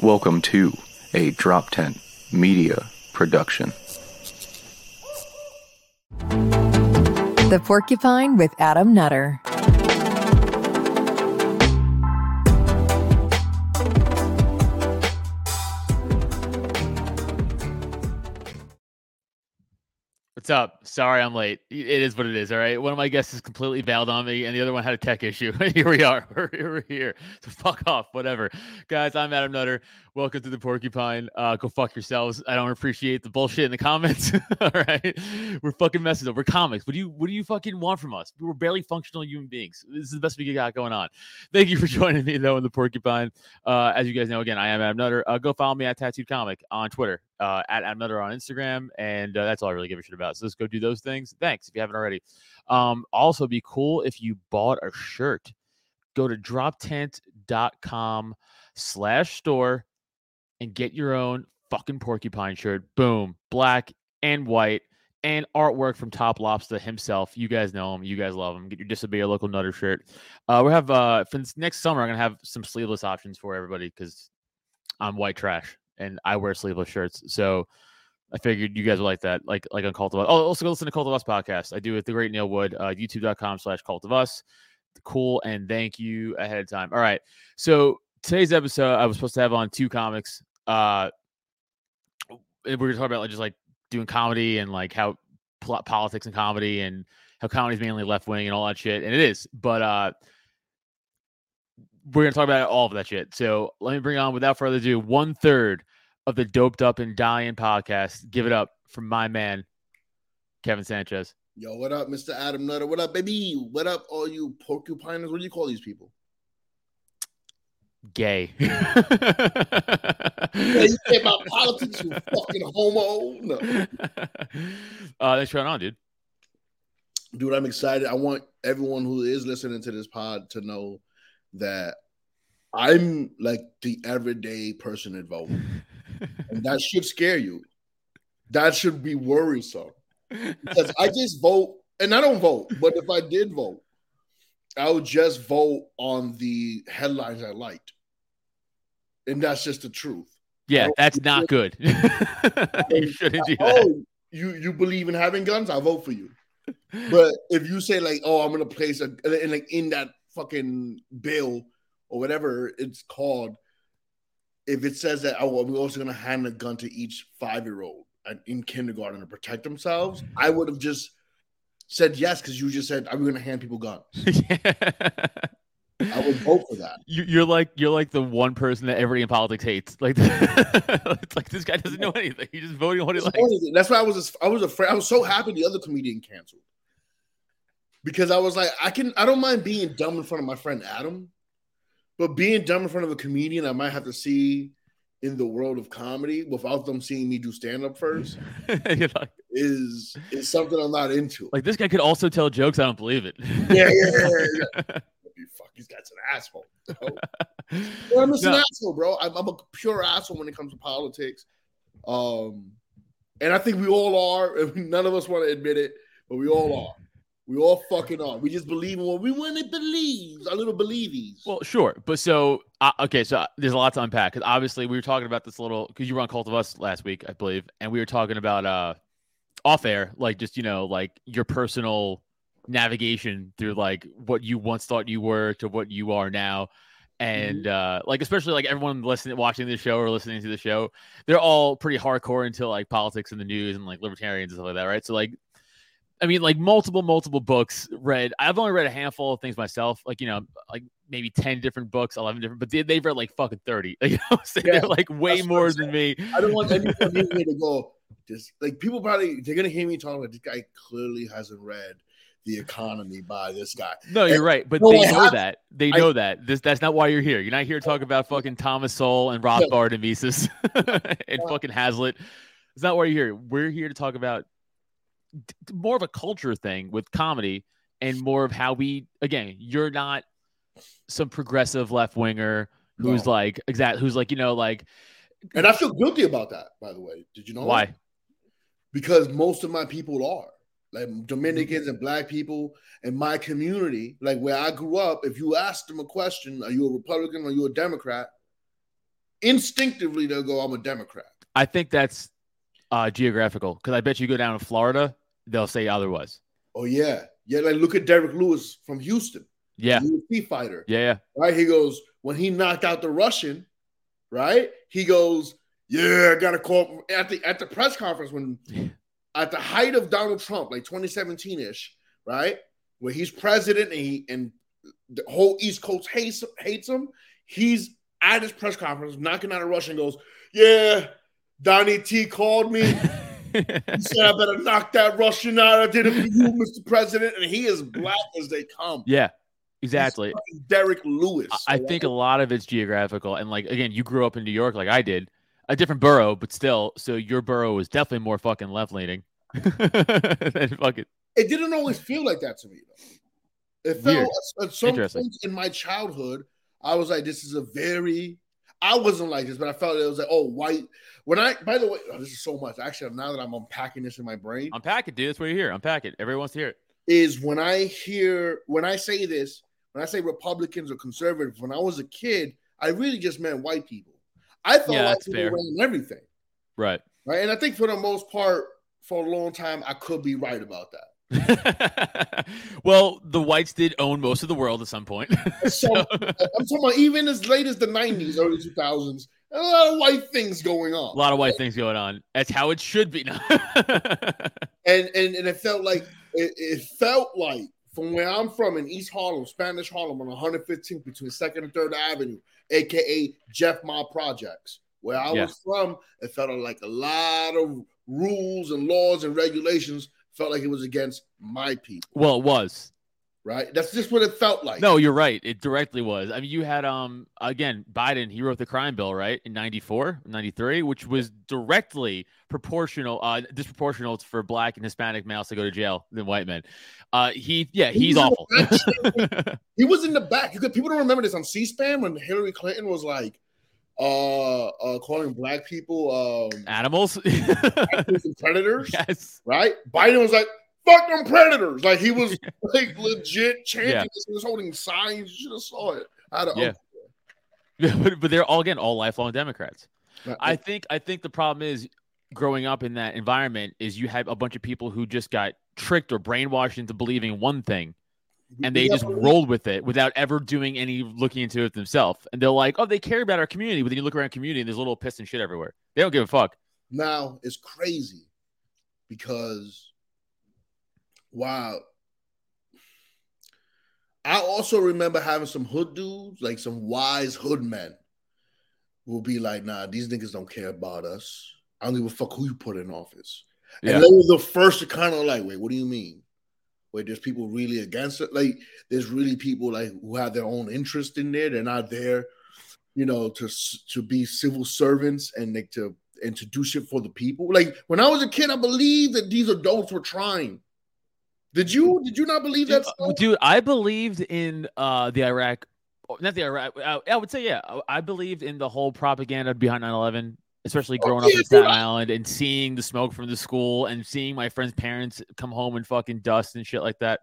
Welcome to a Drop Tent Media Production. The Porcupine with Adam Nutter. What's up? Sorry I'm late. It is what it is. All right. One of my guests is completely bailed on me, and the other one had a tech issue. here we are. We're, here. So fuck off. Whatever. Guys, I'm Adam Nutter. Welcome to the Porcupine. Uh, go fuck yourselves. I don't appreciate the bullshit in the comments. All right. We're fucking messes up. We're comics. What do you what do you fucking want from us? We're barely functional human beings. This is the best we got going on. Thank you for joining me though in the Porcupine. Uh, as you guys know, again, I am Adam Nutter. Uh, go follow me at Tattooed Comic on Twitter, uh, at Adam Nutter on Instagram, and uh, that's all I really give a shit about. So let's go do those things. Thanks if you haven't already. Um, also, be cool if you bought a shirt. Go to droptent.com slash store and get your own fucking porcupine shirt. Boom, black and white, and artwork from Top Lobster himself. You guys know him. You guys love him. Get your disobey your local nutter shirt. Uh, we have uh for next summer. I'm gonna have some sleeveless options for everybody because I'm white trash and I wear sleeveless shirts. So I figured you guys would like that, like like on Cult of Us. Oh, also go listen to Cult of Us podcast. I do it the great Neil Wood, uh, youtube.com slash cult of us. Cool and thank you ahead of time. All right. So today's episode, I was supposed to have on two comics. Uh we were talking about like just like doing comedy and like how pol- politics and comedy and how comedy is mainly left wing and all that shit. And it is, but uh we're gonna talk about all of that shit. So let me bring on without further ado, one third of the doped up and dying podcast. Give it up for my man, Kevin Sanchez. Yo, what up, Mr. Adam Nutter? What up, baby? What up, all you porcupiners? What do you call these people? Gay. Yeah, you care about politics, you fucking homo. No. uh, thanks for coming on, dude. Dude, I'm excited. I want everyone who is listening to this pod to know that I'm like the everyday person involved. and that should scare you. That should be worrisome. Because I just vote, and I don't vote, but if I did vote, I would just vote on the headlines I liked. And that's just the truth. Yeah, that's not good. you shouldn't do that. Oh, you you believe in having guns? I vote for you. But if you say like, oh, I'm gonna place a and like in that fucking bill or whatever it's called, if it says that oh, we're also gonna hand a gun to each five year old in kindergarten to protect themselves, I would have just said yes because you just said I'm gonna hand people guns. I would vote for that. You- You're like you're like the one person that everybody in politics hates. Like it's like this guy doesn't know anything. He's just voting on what he likes. That's why I was I was afraid. I was so happy the other comedian canceled because I was like, I can I don't mind being dumb in front of my friend Adam, but being dumb in front of a comedian I might have to see in the world of comedy without them seeing me do stand up first like, is is something I'm not into. like this guy could also tell jokes. I don't believe it. yeah, yeah, yeah, yeah. Fuck, this guy's an asshole. Well, I'm just an asshole, bro. I'm, I'm a pure asshole when it comes to politics. Um, and I think we all are. and None of us want to admit it, but we all are. We all fucking are. We just believe in what we want to believe. Our little believies. Well, sure, but so uh, okay, so there's a lot to unpack because obviously we were talking about this little because you were on Cult of Us last week, I believe, and we were talking about uh off air, like just you know, like your personal navigation through like what you once thought you were to what you are now. And uh like especially like everyone listening watching the show or listening to the show, they're all pretty hardcore into like politics and the news and like libertarians and stuff like that, right? So like I mean, like multiple, multiple books read. I've only read a handful of things myself, like you know, like maybe ten different books, eleven different, but they, they've read like fucking thirty. You know, Yeah, they're like way more than me. I don't want anyone to go. Just like people probably they're gonna hear me talking about this guy clearly hasn't read the economy by this guy. No, you're right, but No, they I know have- that. They I- know that. This that's not why you're here. You're not here to talk about fucking Thomas Sowell and Rothbard and Mises and fucking Hazlitt. It's not why you're here. We're here to talk about more of a culture thing with comedy and more of how we again, you're not some progressive left winger who's No. like exact who's like, you know, like And I feel guilty about that, by the way. Did you know why? that? Because most of my people are. Like Dominicans and black people in my community, like where I grew up, if you ask them a question, are you a Republican or are you a Democrat? instinctively they'll go, "I'm a Democrat." I think that's uh, geographical because I bet you go down to Florida, they'll say otherwise. Oh yeah, yeah. Like look at Derrick Lewis from Houston, Yeah, UFC fighter, yeah, yeah. right? He goes when he knocked out the Russian, right? He goes, "Yeah, I got to call at the at the press conference when at the height of Donald Trump, like 2017 ish, right, where he's president and he and the whole East Coast hates hates him. He's at his press conference knocking out a Russian, goes, "Yeah, Donnie T called me." He said, I better knock that Russian out. I did it for you, Mr. President. And he is black as they come. yeah, exactly. Derrick Lewis. I- I think a lot of it's geographical, and like again, you grew up in New York, like I did, a different borough, but still. So your borough was definitely more fucking left leaning. fucking it didn't always feel like that to me, though. It felt Weird. at some point in my childhood, I was like, this is a very, I wasn't like this, but I felt it was like, oh, white. When I, by the way, oh, this is so much. Actually, now that I'm unpacking this in my brain, unpack it, dude. That's what you're here. Unpack it. Everyone wants to hear it. is when I hear, when I say this, when I say Republicans or conservatives, when I was a kid, I really just meant white people. I thought Yeah, white that's people fair. ran everything. Right. right? And I think for the most part, for a long time, I could be right about that. well, the whites did own most of the world at some point. So, I'm talking about even as late as the 90s, early 2000s, a lot of white things going on. a lot of white things going on. That's how it should be. And, and and it felt like it, it felt like from where I'm from in East Harlem, Spanish Harlem on 115th between Second and Third Avenue, aka Jeff Ma Projects, where I Yeah. was from, it felt like a lot of rules and laws and regulations felt like it was against my people. well, it was. Right? That's just what it felt like. No, you're right. It directly was. I mean, you had um again Biden. He wrote the crime bill right in 94, 93, which was directly proportional, uh, disproportional for black and Hispanic males to go to jail than white men. Uh, he yeah, he's was awful. He was in the back. You could people don't remember this on C-SPAN when Hillary Clinton was like uh uh calling black people um Animals. predators, yes. right? Biden was like, fuck them predators. Like he was like legit chanting Yeah. He was holding signs. You should have saw it. I had a Yeah. but, but they're all again all lifelong Democrats. uncle. I think I think the problem is growing up in that environment is you have a bunch of people who just got tricked or brainwashed into believing one thing and they Yeah, just rolled with it without ever doing any looking into it themselves. And they're like, "Oh, they care about our community," but then you look around community and there's little piss and shit everywhere. They don't give a fuck. now it's crazy because wow. I also remember having some hood dudes, like some wise hood men, will be like, nah, these niggas don't care about us. I don't give a fuck who you put in office. Yeah. And they were the first to kind of like, wait, what do you mean? Wait, there's people really against it? Like, there's really people like who have their own interest in there. They're not there, you know, to to be civil servants and like to and to do shit for the people. Like when I was a kid, I believed that these adults were trying. Did you? Did you not believe that? Dude, dude, I believed in uh, the Iraq, not the Iraq. I, I would say, yeah, I- I believed in the whole propaganda behind 9 11, especially Oh, growing up in Staten dude, I- Island and seeing the smoke from the school and seeing my friends' parents come home and fucking dust and shit like that.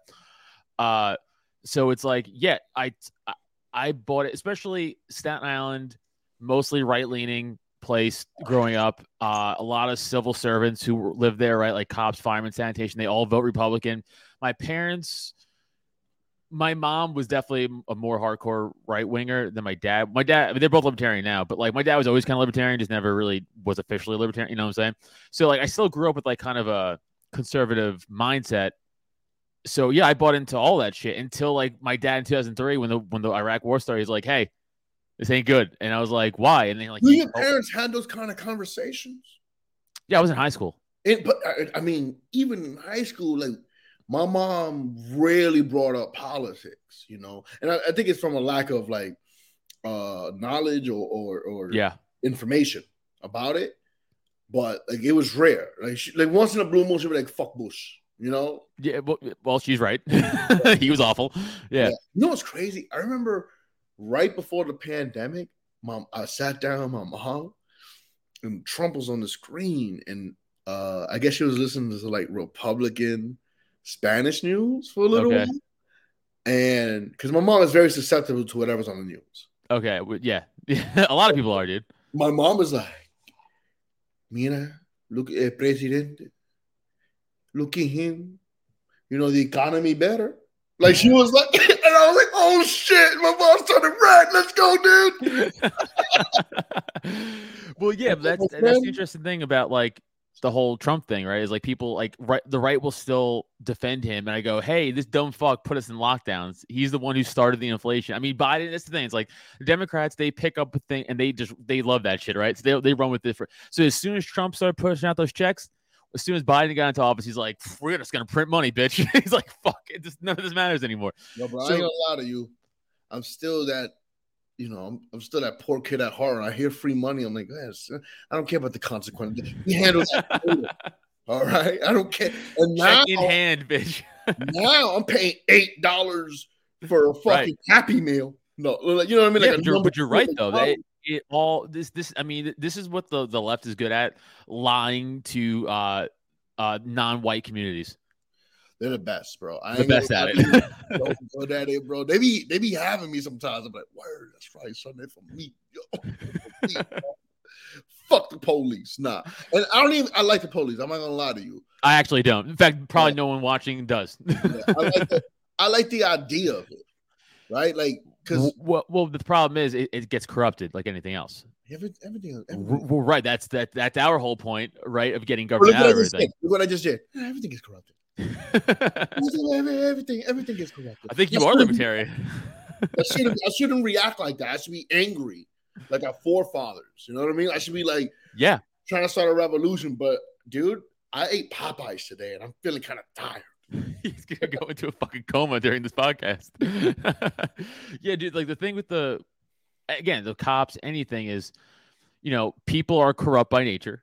Uh, so it's like, yeah, I, I, I bought it, especially Staten Island, mostly right leaning place growing up. Uh, a lot of civil servants who live there, right? Like cops, firemen, sanitation, they all vote Republican. My parents, my mom was definitely a more hardcore right winger than my dad. My dad, I mean, they're both libertarian now, but like my dad was always kind of libertarian, just never really was officially libertarian. You know what I'm saying? So like, I still grew up with like kind of a conservative mindset. So yeah, I bought into all that shit until like my dad in 2003 when the when the Iraq war started. He's like, "Hey, this ain't good," and I was like, "Why?" And then like, Do your parents had those kind of conversations? yeah, I was in high school. It, but I, I mean, even in high school, like my mom rarely brought up politics, you know, and I, I think it's from a lack of like uh knowledge or or, or Yeah, information about it. But like it was rare. Like she, like once in a blue moon, she'd be like, "Fuck Bush," you know. yeah. Well, well she's right. he was awful. Yeah. You know what's crazy? I remember right before the pandemic, mom, I sat down with my mom, and Trump was on the screen, and uh, I guess she was listening to like Republican Spanish news for a little Okay. while. And because my mom is very susceptible to whatever's on the news. Okay. Yeah. a lot of people are, dude. my mom was like, Mira, look eh, at president. Look at him. You know, the economy better. Like she was like, and I was like, oh shit, my mom started red. Let's go, dude. well, yeah, but that's that's the interesting thing about like the whole Trump thing, right? Is like people like right the right will still defend him, and I go, hey, this dumb fuck put us in lockdowns. He's the one who started the inflation. I mean, Biden. That's the thing. It's like Democrats they pick up a thing and they just they love that shit, right? So they they run with it. For, so as soon as Trump started pushing out those checks, as soon as Biden got into office, he's like, we're just gonna print money, bitch. he's like, fuck it, just none of this matters anymore. No, bro, So- I ain't gonna lie to you. I'm still that, you know, I'm, I'm still that poor kid at heart. I hear free money. I'm like, yes, I don't care about the consequences. He handles that. All right, I don't care. And now, Check in hand, bitch. now I'm paying eight dollars for a fucking Right. Happy Meal. No, like, you know what I mean? yeah, Like but, you're, but you're right though. the That top. it, it all this this I mean this is what the the left is good at lying to uh uh non-white communities. They're the best, bro. I The best at lie to you. it. So good at it, bro. They be they be having me sometimes. I'm like, word, that's right, Sunday for me. Yo, they for me, bro. Fuck the police. Nah. And I don't even I like the police. I'm not gonna lie to you. I actually don't. In fact, probably Yeah. no one watching does. Yeah, I like the I like the idea of it. Right? Like because well, well, the problem is it, it gets corrupted like anything else. every, everything, everything Well, right. That's that. That's our whole point, right? Of getting government out of everything. Look what I just did. Everything is corrupted. Everything, everything, is corrupted. I think you I are libertarian. I shouldn't, I shouldn't react like that. I should be angry, like our forefathers. You know what I mean? I should be like yeah. trying to start a revolution. But dude, I ate Popeyes today, and I'm feeling kind of tired. He's gonna go into a fucking coma during this podcast. yeah, dude. Like the thing with the again, the cops, anything is, you know, people are corrupt by nature.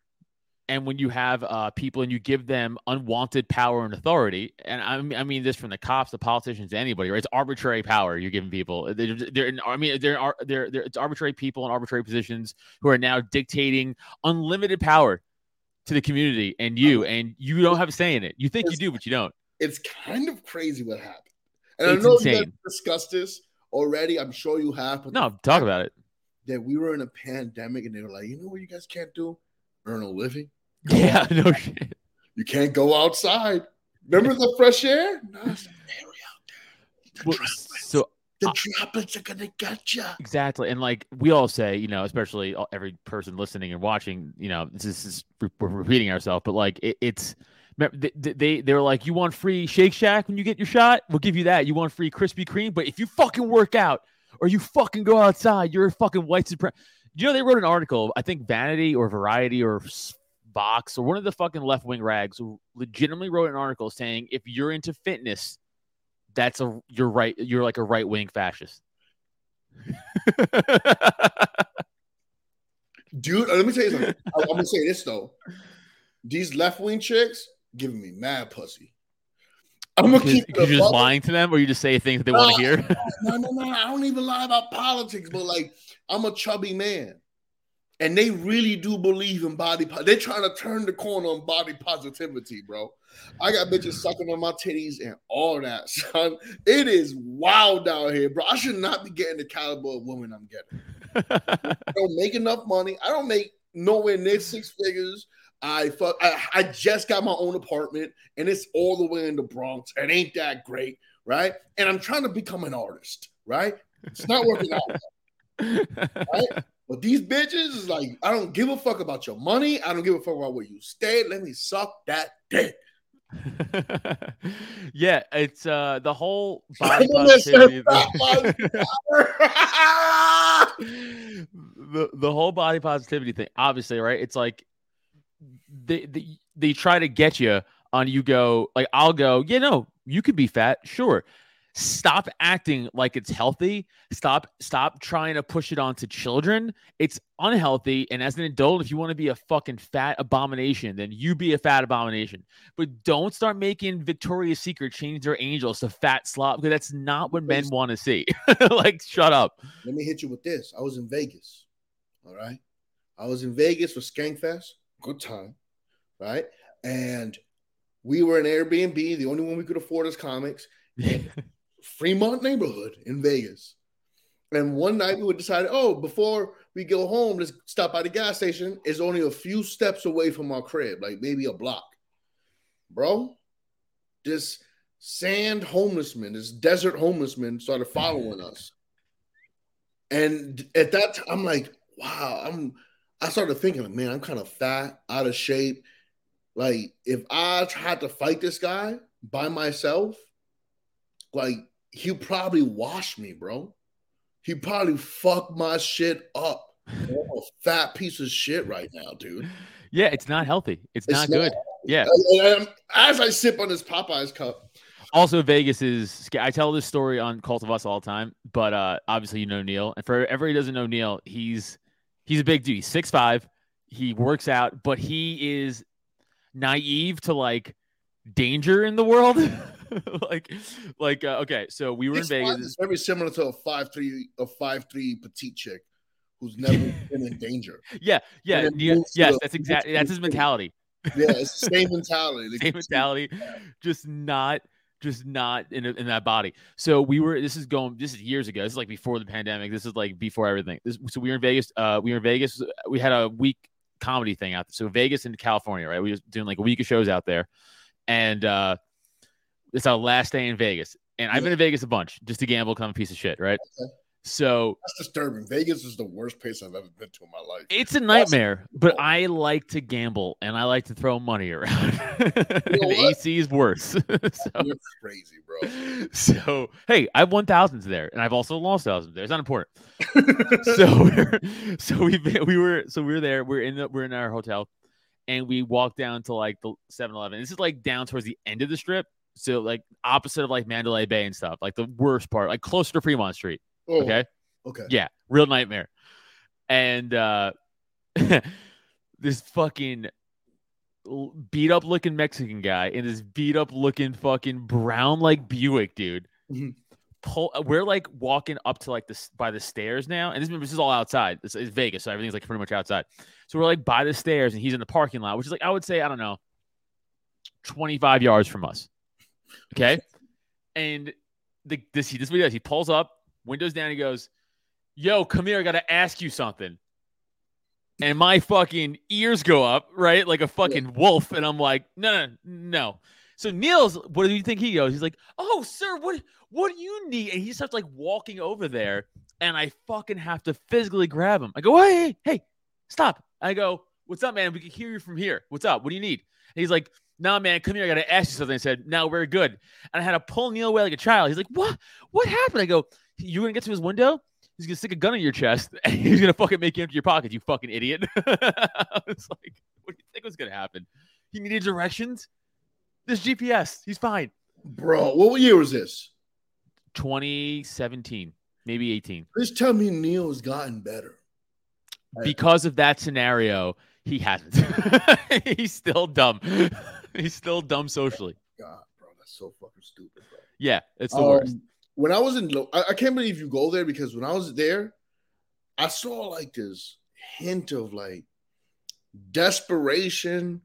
And when you have uh, people and you give them unwanted power and authority, and I mean, I mean this from the cops, the politicians, anybody, right? It's arbitrary power you're giving people. They're, they're in, I mean, they're, ar- they're, they're, it's arbitrary people in arbitrary positions who are now dictating unlimited power to the community and you, and you don't have a say in it. You think you do, but you don't. It's kind of crazy what happened. And It's I know you insane. guys discussed this already. I'm sure you have. But No, talk about it. that we were in a pandemic, and they were like, you know what you guys can't do? Earn a living. Yeah, no shit. You can't go outside. Remember the fresh air? No, it's out there. The Well, droplets. so the droplets are gonna get you. exactly, and like we all say, you know, especially every person listening and watching, you know, this is, this is we're repeating ourselves, but like it, it's. They, they they were like, you want free Shake Shack when you get your shot? We'll give you that. You want free Krispy Kreme, but if you fucking work out or you fucking go outside, you're a fucking white supremacist. You know, they wrote an article, I think Vanity or Variety or S- Vox or one of the fucking left wing rags legitimately wrote an article saying if you're into fitness, that's a you're right. You're like a right wing fascist. Dude, uh, let me tell you something. I, am gonna say this though. These left wing chicks giving me mad pussy. I'm gonna keep you're just lying to them, or you just say things that they want to hear. No, no, no. I don't even lie about politics, but like I'm a chubby man. And they really do believe in body. Po- They're trying to turn the corner on body positivity, bro. I got bitches sucking on my titties and all that, son. It is wild down here, bro. I should not be getting the caliber of women I'm getting. I don't make enough money. I don't make nowhere near six figures. I fuck. I, I just got my own apartment, and it's all the way in the Bronx. It ain't that great, right? And I'm trying to become an artist, right? It's not working out. Right? But these bitches is like, I don't give a fuck about your money. I don't give a fuck about where you stay. Let me suck that dick. yeah, it's uh the whole body positivity. the the whole body positivity thing, obviously, right? It's like they they, they try to get you on you go like I'll go, yeah, no, you could be fat, sure. Stop acting like it's healthy. Stop stop trying to push it onto children. It's unhealthy. And as an adult, if you want to be a fucking fat abomination, then you be a fat abomination. But don't start making Victoria's Secret change their angels to fat slop because that's not what men want to see. like, shut up. Let me hit you with this. I was in Vegas. All right. I was in Vegas for Skankfest. Good time. Right. And we were in Airbnb, the only one we could afford as comics, Fremont neighborhood in Vegas. And one night we would decide, oh, before We go home, let's stop by the gas station. It's only a few steps away from our crib, like maybe a block. Bro, this sand homeless man, this desert homeless man started following us. And at that time, I'm like, wow, I'm I started thinking, like, man, I'm kind of fat, out of shape. Like, if I had to fight this guy by myself, like he'll probably wash me, bro. He probably fuck my shit up. I'm a fat piece of shit right now, dude. Yeah, it's not healthy. It's, It's not not- good. Yeah. I'm- as I sip on this Popeyes cup, Also, Vegas is. I tell this story on Cult of Us all the time, but uh, obviously you know Neil, and for everybody who doesn't know Neil, he's he's a big dude. He's six five. He works out, but he is naive to like danger in the world. like, like uh, okay, so we were in Vegas. is very similar to a five three a five three petite chick who's never been in danger. Yeah, yeah, then Neil- moves to yes, that's exactly that's his mentality. Yeah, it's the same mentality. Same mentality, just not just not in, in that body. So we were. This is going. This is years ago. This is like before the pandemic. This is like before everything. This, so we were in Vegas. Uh, we were in Vegas. We had a week comedy thing out there. So Vegas and California, right? We were doing like a week of shows out there, and uh, it's our last day in Vegas. And I've been to Vegas a bunch just to gamble, come a piece of shit, right? Okay. So That's disturbing. Vegas is the worst place I've ever been to in my life. it's a nightmare, but I like to gamble and I like to throw money around. and know? AC is worse. so, You're crazy, bro. so hey, I've won thousands there, and I've also lost thousands there. It's not important. so we're, so we we were so we were there. We're in the we're in our hotel, and we walked down to like the 7-Eleven. This is like down towards the end of the strip, so like opposite of like Mandalay Bay and stuff, like the worst part, like closer to Fremont Street. Oh, Okay, Okay. yeah, real nightmare. And uh this fucking beat up looking Mexican guy and this beat up looking fucking brown like Buick, dude. Mhm. Pull, uh, we're like walking up to like this by the stairs now, and this, this is all outside. It's, it's Vegas, so everything's like pretty much outside. So we're like by the stairs, and he's in the parking lot, which is like I would say I don't know, twenty five yards from us. Okay, and the this he this is what he does. He pulls up, windows down. He goes, "Yo, come here. I got to ask you something." And my fucking ears go up, right, like a fucking wolf, and I'm like, "No, no, no." So Neil's, what do you think he goes? He's like, "Oh, sir, what what do you need?" And he starts like walking over there, and I fucking have to physically grab him. I go, "Hey, hey, hey, stop!" I go, "What's up, man? We can hear you from here. What's up? What do you need?" And he's like, "Nah, man, come here. I gotta ask you something." I said, "No, we're good." And I had to pull Neil away like a child. He's like, "What? What happened?" I go, "You gonna get to his window?" He's gonna stick a gun in your chest and he's gonna fucking make you empty your pockets, you fucking idiot. I was like, what do you think was gonna happen? He needed directions. This GPS, he's fine. Bro, what year was this? 2017, maybe 18. Please tell me Neil has gotten better. Because of that scenario, he hasn't. he's still dumb. he's still dumb socially. God, bro, that's so fucking stupid, bro. Yeah, it's the um, worst. When I was in, I, I can't believe you go there because when I was there, I saw like this hint of like desperation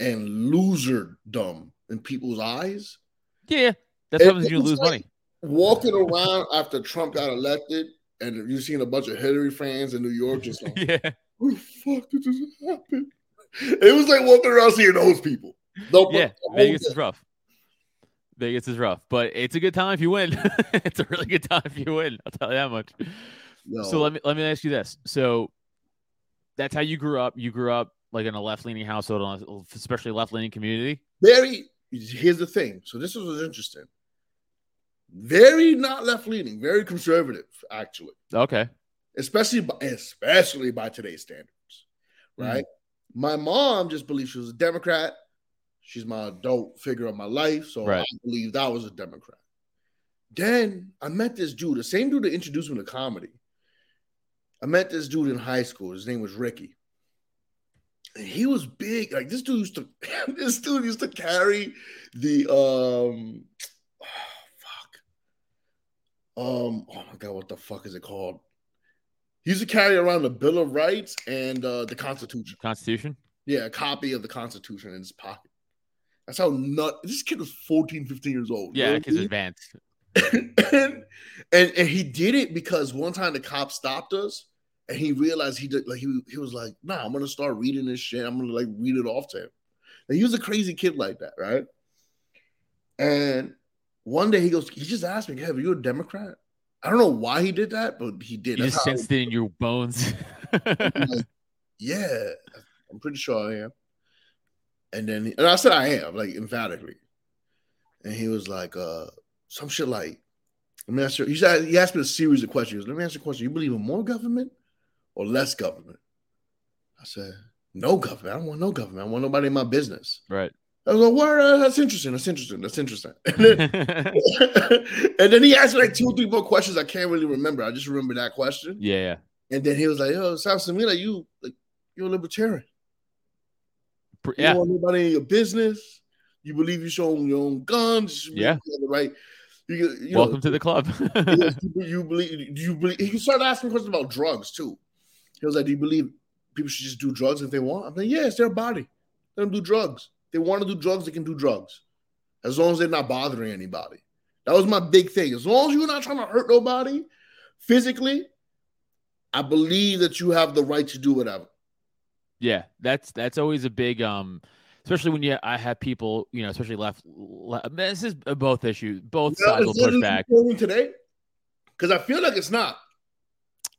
and loserdom in people's eyes. Yeah, that's happens you lose like- money. Walking around after Trump got elected, and you've seen a bunch of Hillary fans in New York just like, Yeah. "What the fuck did this happen?" It was like walking around seeing those people. The- Yeah, Vegas is rough. Vegas is rough, but it's a good time if you win. it's a really good time if you win. I'll tell you that much. No. So let me let me ask you this. So that's how you grew up. You grew up like in a left leaning household, especially left leaning community. very here's the thing so this was interesting very not left leaning very conservative actually Okay. especially by, especially by today's standards hmm. right my mom just believed she was a democrat she's my adult figure of my life so Right. i believed i was a democrat then i met this dude the same dude that introduced me to comedy i met this dude in high school his name was ricky and he was big. Like this dude used to this dude used to carry the um fuck. Um oh my god, what the fuck is it called? He used to carry around the Bill of Rights and uh the Constitution. Constitution. Yeah, a copy of the Constitution in his pocket. That's how nut this kid was 14, 15 years old. Yeah, what I because mean? advanced. and, and and he did it because one time the cop stopped us and he realized he did like he he was like, nah, I'm gonna start reading this shit. I'm gonna like read it off to him. And he was a crazy kid like that, right? And one day he goes, he just asked me, are you a Democrat? I don't know why he did that, but he did. You That's just sensed it in your bones. Like, yeah, I'm pretty sure I am. And then, and I said I am, like emphatically. And he was like, uh, some shit like, let me ask you. He asked me a series of questions. Let me ask you a question. You believe in more government or less government? I said, no government. I don't want no government. I want nobody in my business. right. I was like, word, uh, that's interesting. That's interesting. That's interesting. And then, and then he asked me like two or three more questions I can't really remember. I just remember that question. yeah, yeah. And then he was like, "Yo, it sounds to me like you like you're a libertarian. You Yeah. don't want anybody in your business. You believe you show your own guns. You Yeah. you right. You, you Welcome know, to the club. you, you believe? Do you believe? He started asking questions about drugs too. He was like, "Do you believe people should just do drugs if they want?" I'm like, "Yeah, it's their body. Let them do drugs. They want to do drugs. They can do drugs, as long as they're not bothering anybody." That was my big thing. As long as you're not trying to hurt nobody physically, I believe that you have the right to do whatever. Yeah, that's that's always a big um especially when you I have people, you know, especially left, left this is both issues. Both Yeah, sides will push back. today? Because I feel like it's not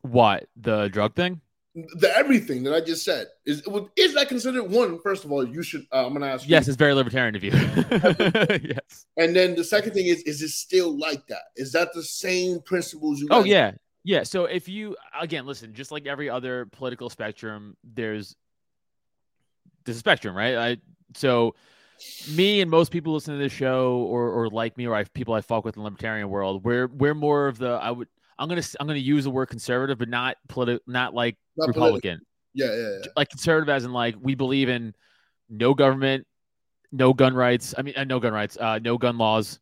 What? The drug thing? the everything that I just said is is that considered one? First of all, you should. Uh, I'm gonna ask you. Yes, it's very libertarian of you. yes. And then the second thing is, is it still like that? Is that the same principles you? Oh yeah. Yeah. So if you again listen, just like every other political spectrum, there's there's a spectrum, right? I so me and most people listening to this show or or like me or I people I fuck with in the libertarian world, we're we're more of the I would I'm gonna I'm gonna use the word conservative, but not political, not like Not. Republican, Yeah, yeah, yeah. like conservative as in like we believe in no government, no gun rights. I mean, uh, no gun rights, uh, no gun laws.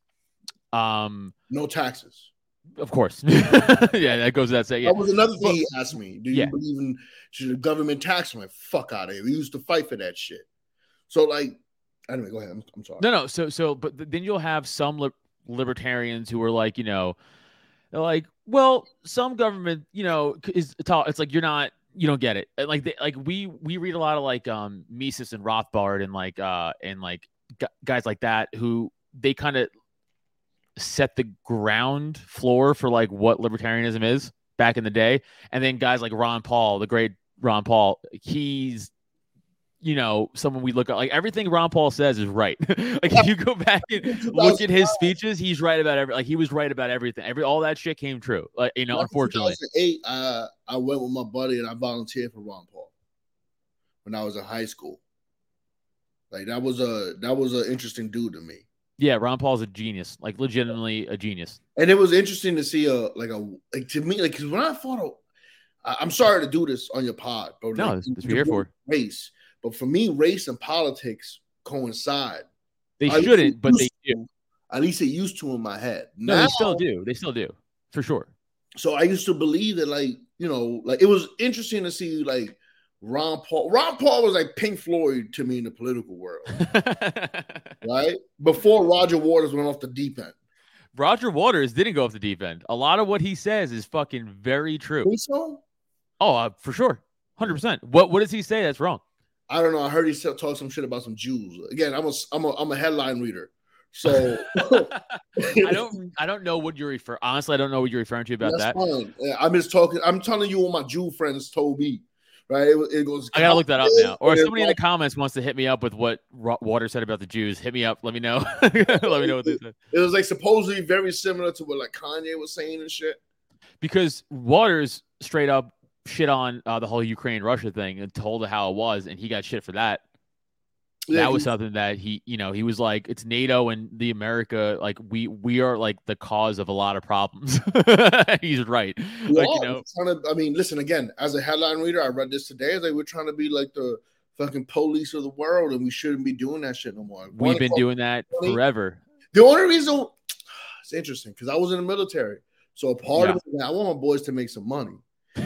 Um, No taxes. Of course, yeah, that goes without saying. Yeah. That was another thing he asked me. Do you yeah. believe in should the government tax? I'm fuck out of here. We used to fight for that shit. So like, anyway, go ahead. I'm, I'm sorry. No, no. So, so, but then you'll have some li- libertarians who are like, you know, they're like, well, some government, you know, is it's all- it's like you're not, you don't get it. And like, they, like we we read a lot of like um Mises and Rothbard and like uh and like gu- guys like that who they kind of set the ground floor for like what libertarianism is back in the day, and then guys like Ron Paul, the great Ron Paul, he's you know, someone we look at like everything Ron Paul says is right. like if you go back and look at his speeches, he's right about every like he was right about everything. Every all that shit came true. Like you know, unfortunately. 2008, uh, I went with my buddy and I volunteered for Ron Paul when I was in high school. Like that was a that was an interesting dude to me, Yeah, Ron Paul's a genius. Like legitimately a genius. and it was interesting to see a like a like to me like because when I fought, I, I'm sorry to do this on your pod, but No, like, that's- that's what here for. Race, but for me, race and politics coincide. They shouldn't, but they do. At least it used to in my head. No, they still do. They still do. For sure. So I used to believe that, like, you know, like it was interesting to see, like, Ron Paul. Ron Paul was like Pink Floyd to me in the political world, right? Before Roger Waters went off the deep end. Roger Waters didn't go off the deep end. A lot of what he says is fucking very true. So? Oh, uh, for sure. 100%. What what does he say that's wrong? I don't know. I heard he said, talk some shit about some Jews. Again, I'm a, I'm a, I'm a headline reader. So I don't I don't know what you're referring. honestly I don't know what you're referring to about that's that. fine. I'm just talking. I'm telling you what my Jew friends told me. Right? It, it goes. I gotta look that up now. Or if somebody in the comments wants to hit me up with what Water said about the Jews, hit me up. Let me know. Let me know what they said. It was like supposedly very similar to what like Kanye was saying and shit. Because Waters straight up shit on uh, the whole Ukraine Russia thing and told it how it was, and he got shit for that. Yeah, that was something that he, you know, he was like, it's NATO and the America, like we we are like the cause of a lot of problems. He's right. Like you know, to, I mean, listen again. As a headline reader, I read this today. they like we're trying to be like the fucking police of the world, and we shouldn't be doing that shit no more. we've One been doing that forever. The only reason it's interesting because I was in the military, so a part of it, I want my boys to make some money. I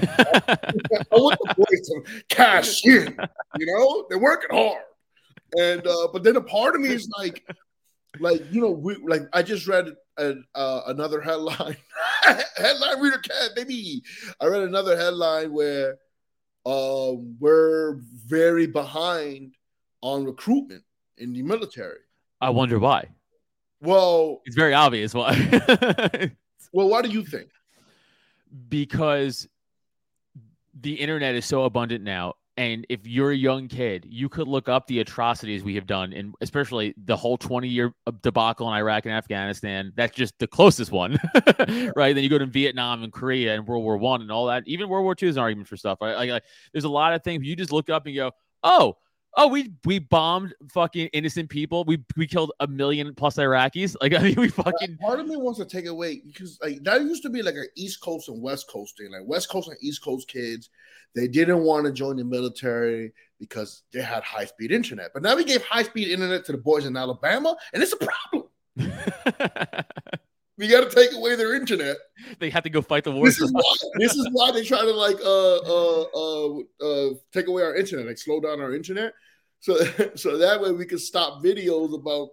want the boys to cash in. You know, they're working hard, and uh, but then a part of me is like, like you know, we like I just read a, uh, another headline. headline reader cat, baby. I read another headline where um, we're very behind on recruitment in the military. I wonder why. Well, It's very obvious why. well, what do you think? because the internet is so abundant now and if you're a young kid you could look up the atrocities we have done and especially the whole 20 year uh, debacle in iraq and afghanistan. That's just the closest one right? Then you go to vietnam and korea and world war one and all that. Even world war two is an argument for stuff right? Like, like there's a lot of things you just look up and go oh oh, we we bombed fucking innocent people. We we killed a million plus Iraqis. Like I mean, we fucking. Part of me wants to take away because like that used to be like an East Coast and West Coast thing. Like West Coast and East Coast kids, they didn't want to join the military because they had high speed internet. But now we gave high speed internet to the boys in Alabama, and it's a problem. we got to take away their internet. they have to go fight the war. This is why. This is why they try to like uh uh uh uh take away our internet, like slow down our internet, so so that way we can stop videos about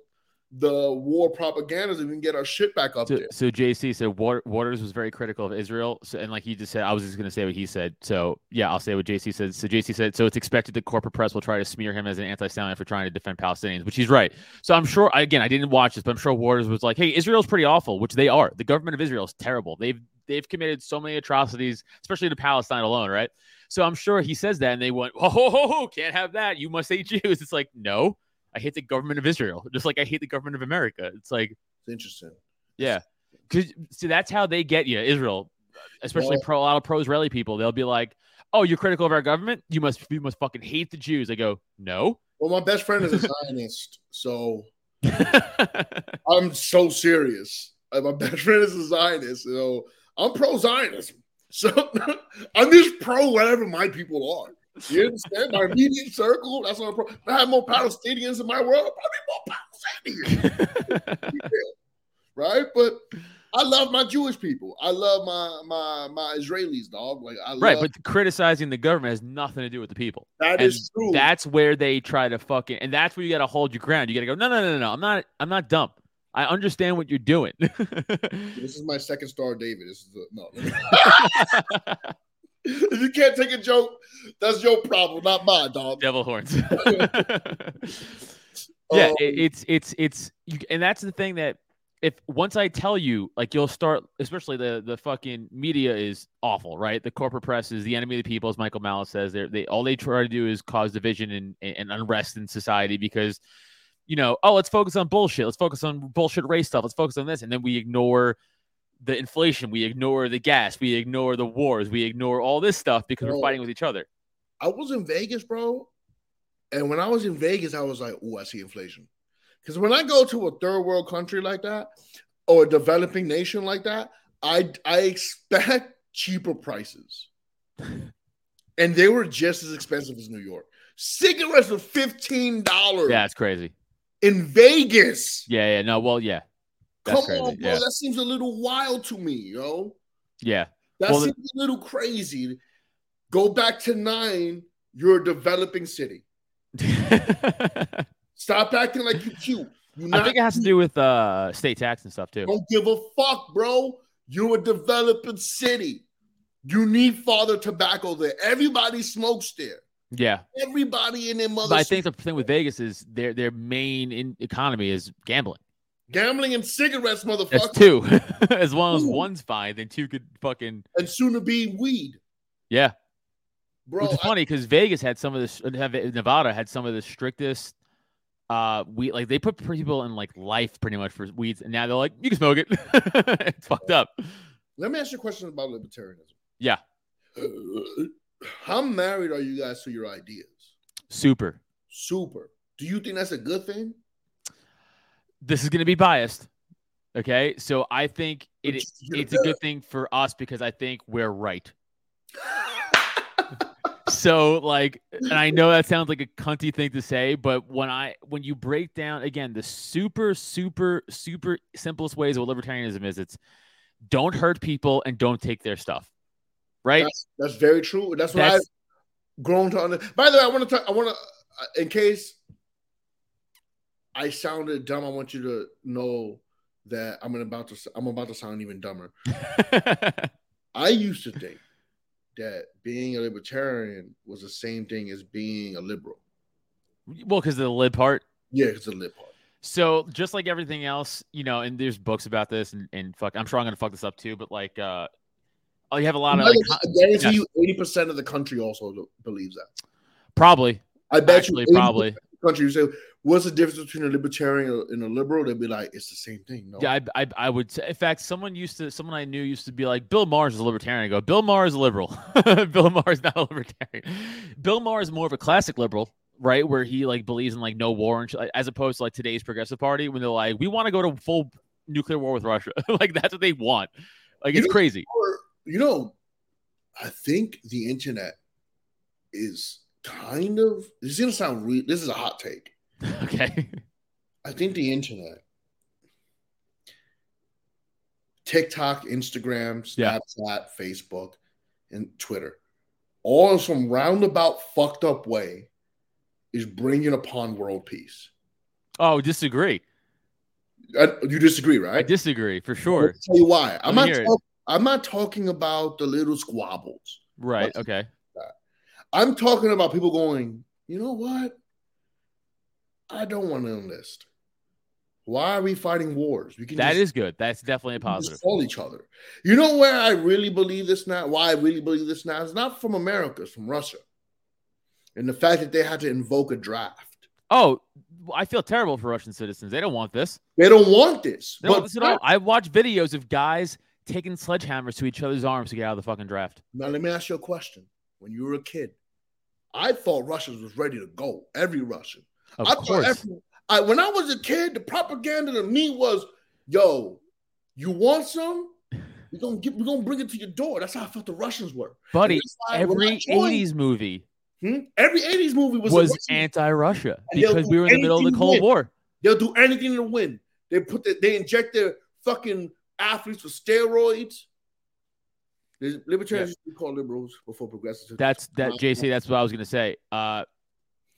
the war propagandas and we can get our shit back up So, there. so JC said Waters was very critical of Israel, so, and like he just said, I was just going to say what he said. So yeah, I'll say what JC said. So JC said, so it's expected the corporate press will try to smear him as an anti-Semite for trying to defend Palestinians, which he's right. So I'm sure, again, I didn't watch this, but I'm sure Waters was like, hey, Israel's pretty awful, which they are. The government of Israel is terrible. They've they've committed so many atrocities, especially to Palestine alone, right? So I'm sure he says that, and they went, oh, ho, ho, ho, can't have that. You must hate Jews. It's like, no, I hate the government of Israel, just like I hate the government of America. It's like. It's interesting. Yeah, because see, that's how they get you, Israel, especially Well- pro a lot of pro-Israeli people. They'll be like, "Oh, you're critical of our government? You must you must fucking hate the Jews." I go, "No." Well, my best friend is a Zionist, so I'm so serious. My best friend is a Zionist, so I'm pro Zionism. So I'm just pro whatever my people are. You understand? My immediate circle, that's what I'm pro. If I have more Palestinians in my world, probably more Palestinians. right? But I love my Jewish people. I love my my my Israelis, dog. Like I right, love, but criticizing the government has nothing to do with the people. that and is true. That's where they try to fucking, and that's where you got to hold your ground. You got to go, no, no, no, no, no. I'm not, I'm not dumb. I understand what you're doing. this is my second star, David. This is the, no. if you can't take a joke, that's your problem, not mine, dog. Devil horns. yeah, Um, it, it's it's it's you, and that's the thing that if once I tell you, like you'll start, especially the the fucking media is awful, right? The corporate press is the enemy of the people, as Michael Malice says. They're, they all they try to do is cause division and, and unrest in society because, you know, oh, let's focus on bullshit. Let's focus on bullshit race stuff. Let's focus on this, and then we ignore the inflation, we ignore the gas, we ignore the wars, we ignore all this stuff because we're fighting with each other. I was in Vegas, bro. And when I was in Vegas, I was like, oh, I see inflation. Because when I go to a third world country like that, or a developing nation like that, I I expect cheaper prices. and they were just as expensive as New York. Cigarettes were $15 Yeah, it's crazy. In Vegas. Yeah, yeah, no, well, yeah, that's Come crazy. on, bro. Yeah, That seems a little wild to me, yo. yeah. That Well, the- seems a little crazy. Go back to nine. You're a developing city. Stop acting like you're cute. You're I think it has to do with uh state tax and stuff too. Don't give a fuck, bro. You're a developing city. You need father tobacco there. Everybody smokes there. Yeah, Everybody in their mother. but I think the thing with Vegas is their their main in economy is gambling. gambling and cigarettes, That's motherfucker, two. as long as Ooh. one's fine, then two could fucking and soon to be weed, yeah. bro. Which is I- funny because Vegas had some of this. have- Nevada had some of the strictest. Uh, we like they put people in like life pretty much for weeds, and now they're like you can smoke it. it's fucked up. Let me ask you a question about libertarianism. Yeah, How married are you guys to your ideas? super. Super. Do you think that's a good thing? This is going to be biased. Okay, so I think it, it's a good thing for us because I think we're right. So like, and I know that sounds like a cunty thing to say, but when I when you break down again the super super super simplest ways of what libertarianism is, it's don't hurt people and don't take their stuff, right? That's, that's very true. That's what That's- I've grown to understand. By the way, I want to talk. I want to, in case I sounded dumb. I want you to know that I'm about to I'm about to sound even dumber. I used to think that being a libertarian was the same thing as being a liberal. well, because of the lib part. Yeah, it's the lib part. So just like everything else, you know, and there's books about this, and, and fuck, I'm sure I'm gonna fuck this up too. But like, uh, oh, you have a lot of I guarantee yes. you, eighty percent of the country also believes that. probably, I bet actually, you, probably. country. You say, "What's the difference between a libertarian and a liberal?" They'd be like, "It's the same thing." No, Yeah, I, I, I would. Say, in fact, someone used to, someone I knew used to be like, Bill Maher is a libertarian. I go, Bill Maher is a liberal. Bill Maher is not a libertarian. Bill Maher is more of a classic liberal, right? Where he like believes in like no war and shit, as opposed to like today's progressive party when they're like, we want to go to full nuclear war with Russia. like that's what they want. Like You it's know- crazy. Or, you know, I think the internet is kind of. This is gonna sound. Re- this is a hot take. okay. I think the internet, TikTok, Instagram, Yeah. Snapchat, Facebook, and Twitter, all in some roundabout fucked up way, is bringing upon world peace. Oh, disagree. I, you disagree, right? I disagree for I'll sure. tell you why. I'm not. Talk, I'm not talking about the little squabbles. Right. Okay. I'm talking about people going. You know what? I don't want to enlist. Why are we fighting wars? We can That just- is good. That's definitely a we can just positive. Call each other. You know where I really believe this now? Why I really believe this now? It's not from America, it's from Russia. And the fact that they had to invoke a draft. Oh, I feel terrible for Russian citizens. They don't want this. They don't want this. They don't want this at all. I watch videos of guys taking sledgehammers to each other's arms to get out of the fucking draft. now let me ask you a question. When you were a kid, I thought Russians was ready to go. Every Russian. Of I course. thought every, I, when I was a kid, the propaganda to me was, "Yo, you want some? We're gonna get, we're gonna bring it to your door." That's how I felt the Russians were. Buddy, And that's why when I every joined- 80s movie Hmm? every '80s movie was, was, anti-Russia And because we were in the middle of the Cold. War. They'll do anything to win. They put the, they inject their fucking athletes with steroids. The libertarians used to be called liberals before progressives. That's that Uh, JC. That's what I was gonna say. Uh,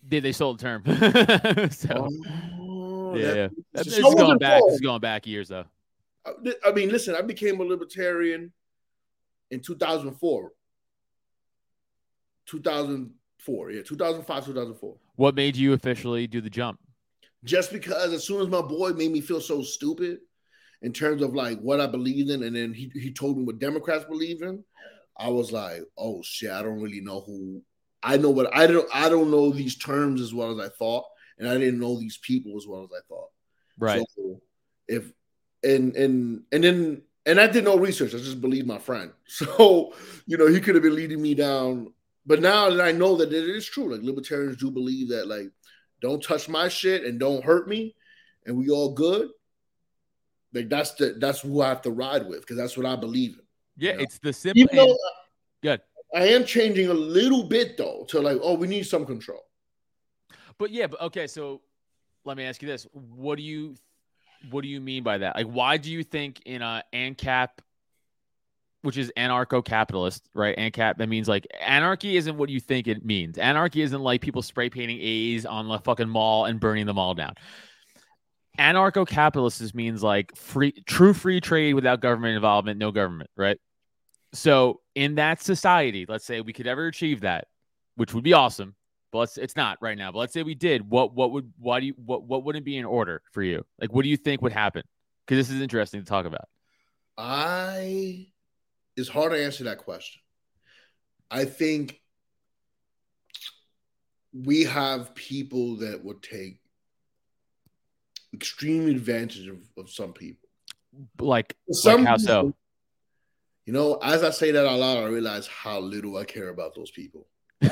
they they stole the term. so Oh, yeah, that- yeah. it's This just- is I going back. Is going back years though. I mean, listen, I became a libertarian in 2004. 2004, yeah, 2005, 2004. What made you officially do the jump? Just because as soon as my boy made me feel so stupid in terms of like what I believed in, and then he, he told me what Democrats believe in, I was like, oh shit, I don't really know who I know what I don't I don't know these terms as well as I thought, and I didn't know these people as well as I thought. Right. So if and and and then and I did no research. I just believed my friend. So you know he could have been leading me down. But now that I know that it is true, like libertarians do believe that like don't touch my shit and don't hurt me, and we all good. Like that's the that's who I have to ride with because that's what I believe in. yeah, know, it's the simple. Even though Good. I am changing a little bit though to like, oh, we need some control. But yeah, but okay, so let me ask you this. What do you what do you mean by that? Like why do you think in a ANCAP which is anarcho-capitalist, right? ANCAP that means like anarchy isn't what you think it means. Anarchy isn't like people spray painting A's on the fucking mall and burning them all down. Anarcho-capitalist just means like free true free trade without government involvement, no government, right? So in that society, let's say we could ever achieve that, which would be awesome but let's, it's not right now. But let's say we did. What what would why do you what what wouldn't be in order for you? Like what do you think would happen? Because this is interesting to talk about. I it's hard to answer that question. I think we have people that would take extreme advantage of, of some people. Like, Some like how so? You know, as I say that out loud, I realize how little I care about those people,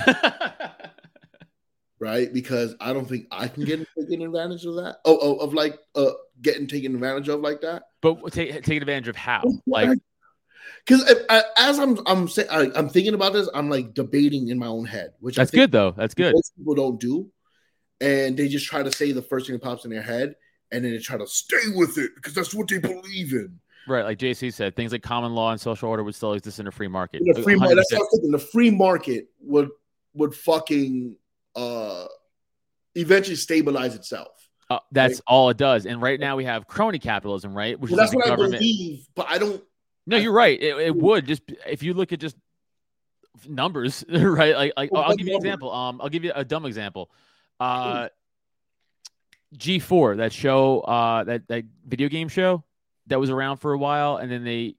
right? Because I don't think I can get taken advantage of that. Oh, oh of like uh getting taken advantage of like that. but take take advantage of how? Like Because as I'm I'm saying I'm thinking about this, I'm like debating in my own head, which that's good though. That's good. most people don't do, and they just try to say the first thing that pops in their head, and then they try to stay with it because that's what they believe in. Right, like JC said, things like common law and social order would still exist in a free market. The free market, that's what I'm thinking. The free market would would fucking uh eventually stabilize itself. Uh, that's all it does. And right now we have crony capitalism, right? Which Well, is that's like what I government. believe, but I don't. No, you're right. It, it would just if you look at just numbers, right? Like, like Well, I'll give you an example. Um, I'll give you a dumb example. Uh, G4, that show, uh, that that video game show that was around for a while, and then they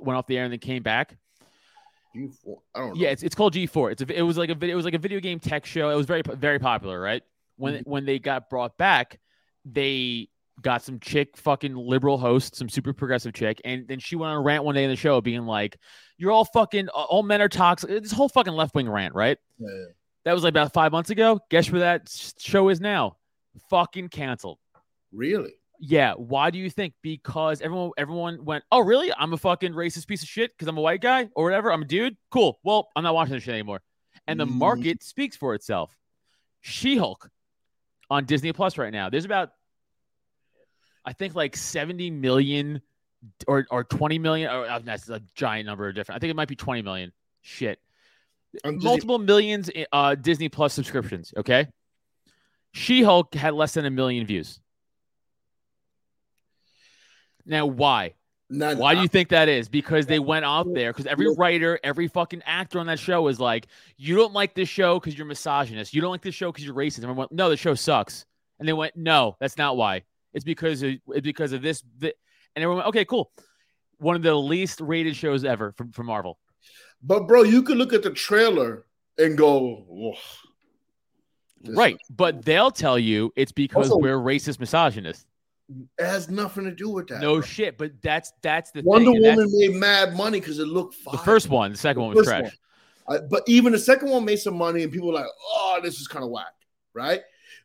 went off the air and then came back. You, I don't know. Yeah, it's, it's called G4. It's a, it was like a video, it was like a video game tech show. It was very very popular, right? When Mm-hmm. when they got brought back, they got some chick fucking liberal host, some super progressive chick, and then she went on a rant one day in the show, being like, "You're all fucking all men are toxic." This whole fucking left wing rant, right? Yeah, yeah. That was like about five months ago. Guess where that show is now? Fucking canceled. Really? Yeah. Why do you think? Because everyone everyone went, oh really? I'm a fucking racist piece of shit because I'm a white guy or whatever. I'm a dude. Cool. Well, I'm not watching this shit anymore. And the Mm. market speaks for itself. She-Hulk on Disney Plus right now. There's about I think like 70 million or or 20 million. Or uh, that's a giant number of different. I think it might be 20 million. Shit On Disney- multiple millions uh Disney Plus subscriptions. Okay, She Hulk had less than a million views. Now, why? Now, Why do you think that is? Because they went out there. Because every writer, every fucking actor on that show is like, "You don't like this show because you're misogynist. You don't like this show because you're racist." And everyone went, "No, the show sucks." And they went, "No, that's not why. It's because of it's because of this." thi-" And everyone went, "Okay, cool." One of the least rated shows ever from, from Marvel. But bro, you could look at the trailer and go, "Ugh, right. But they'll tell you it's because Also- we're racist misogynist. It has nothing to do with that. No bro. shit. But that's that's the Wonder thing. Woman made mad money because it looked fine. the first one. The second The one was trash. one. I- but even the second one made some money, and people were like, "Oh, this is kind of whack." Right?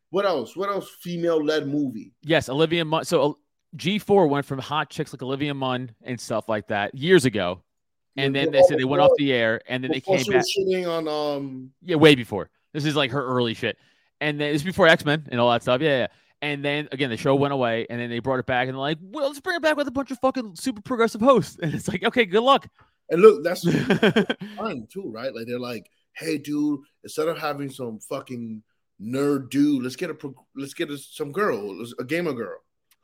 What else? What else? Female-led movie. Yes, Olivia Munn. So uh, G4 went from hot chicks like Olivia Munn and stuff like that years ago. And then they said they went off the air and then they came back. shitting on um. Yeah, way before. This is like her early shit. And then this is before X Men and all that stuff. Yeah, yeah. And then again, the show went away and then they brought it back and they're like, well, let's bring it back with a bunch of fucking super progressive hosts. And it's like, okay, good luck. And look, that's fine too, right? Like they're like, "Hey, dude, instead of having some fucking nerd dude, let's get a pro- let's get a, some girl, a gamer girl."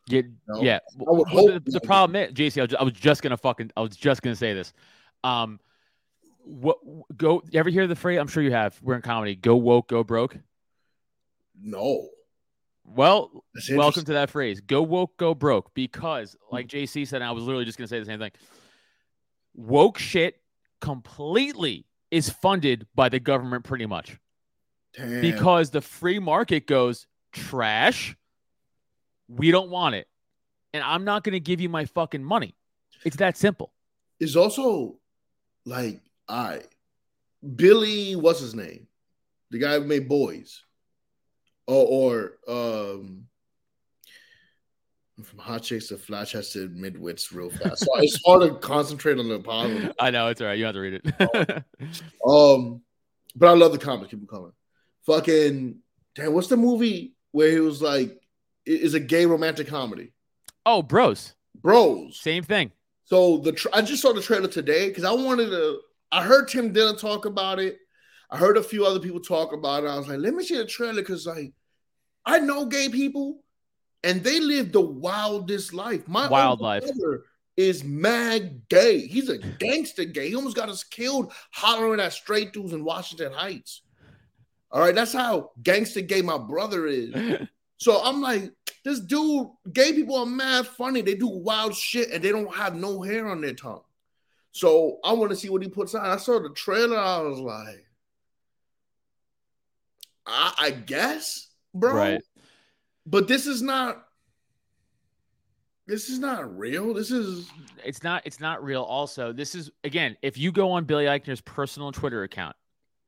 Yeah, yeah. Well, the, the problem is, JC, I was, I was just gonna fucking, I was just gonna say this. Um, what go? You ever hear the phrase? I'm sure you have. We're in comedy. Go woke, go broke. No, Well, welcome to that phrase. Go woke, go broke. Because, hmm. like JC said, and I was literally just gonna say the same thing. Woke shit completely is funded by the government, pretty much, Damn. because the free market goes trash. We don't want it, and I'm not gonna give you my fucking money. It's that simple. it's also like, all right, Billy, what's his name? The guy who made Boys, or or um. From hot chicks to flat chested midwits real fast. So it's hard to concentrate on the positive. I know it's all right. You have to read it. Um, but I love the comics. Keep them coming. Fucking damn, what's the movie where he was like, it is a gay romantic comedy? oh, bros, Bros. same thing. So the tra- I just saw the trailer today because I wanted to. I heard Tim Dillon talk about it. I heard a few other people talk about it. I was like, let me see the trailer because like I know gay people and they live the wildest life. My Wild life. brother is mad gay. He's a gangster gay. He almost got us killed hollering at straight dudes in Washington Heights. All right, that's how gangster gay my brother is. So I'm like, this dude, gay people are mad funny. They do wild shit and they don't have no hair on their tongue. So I want to see what he puts on. I saw the trailer. I was like, I, I guess, bro. Right. But this is not. This is not real. This is it's not it's not real also this is again if you go on billy eichner's personal twitter account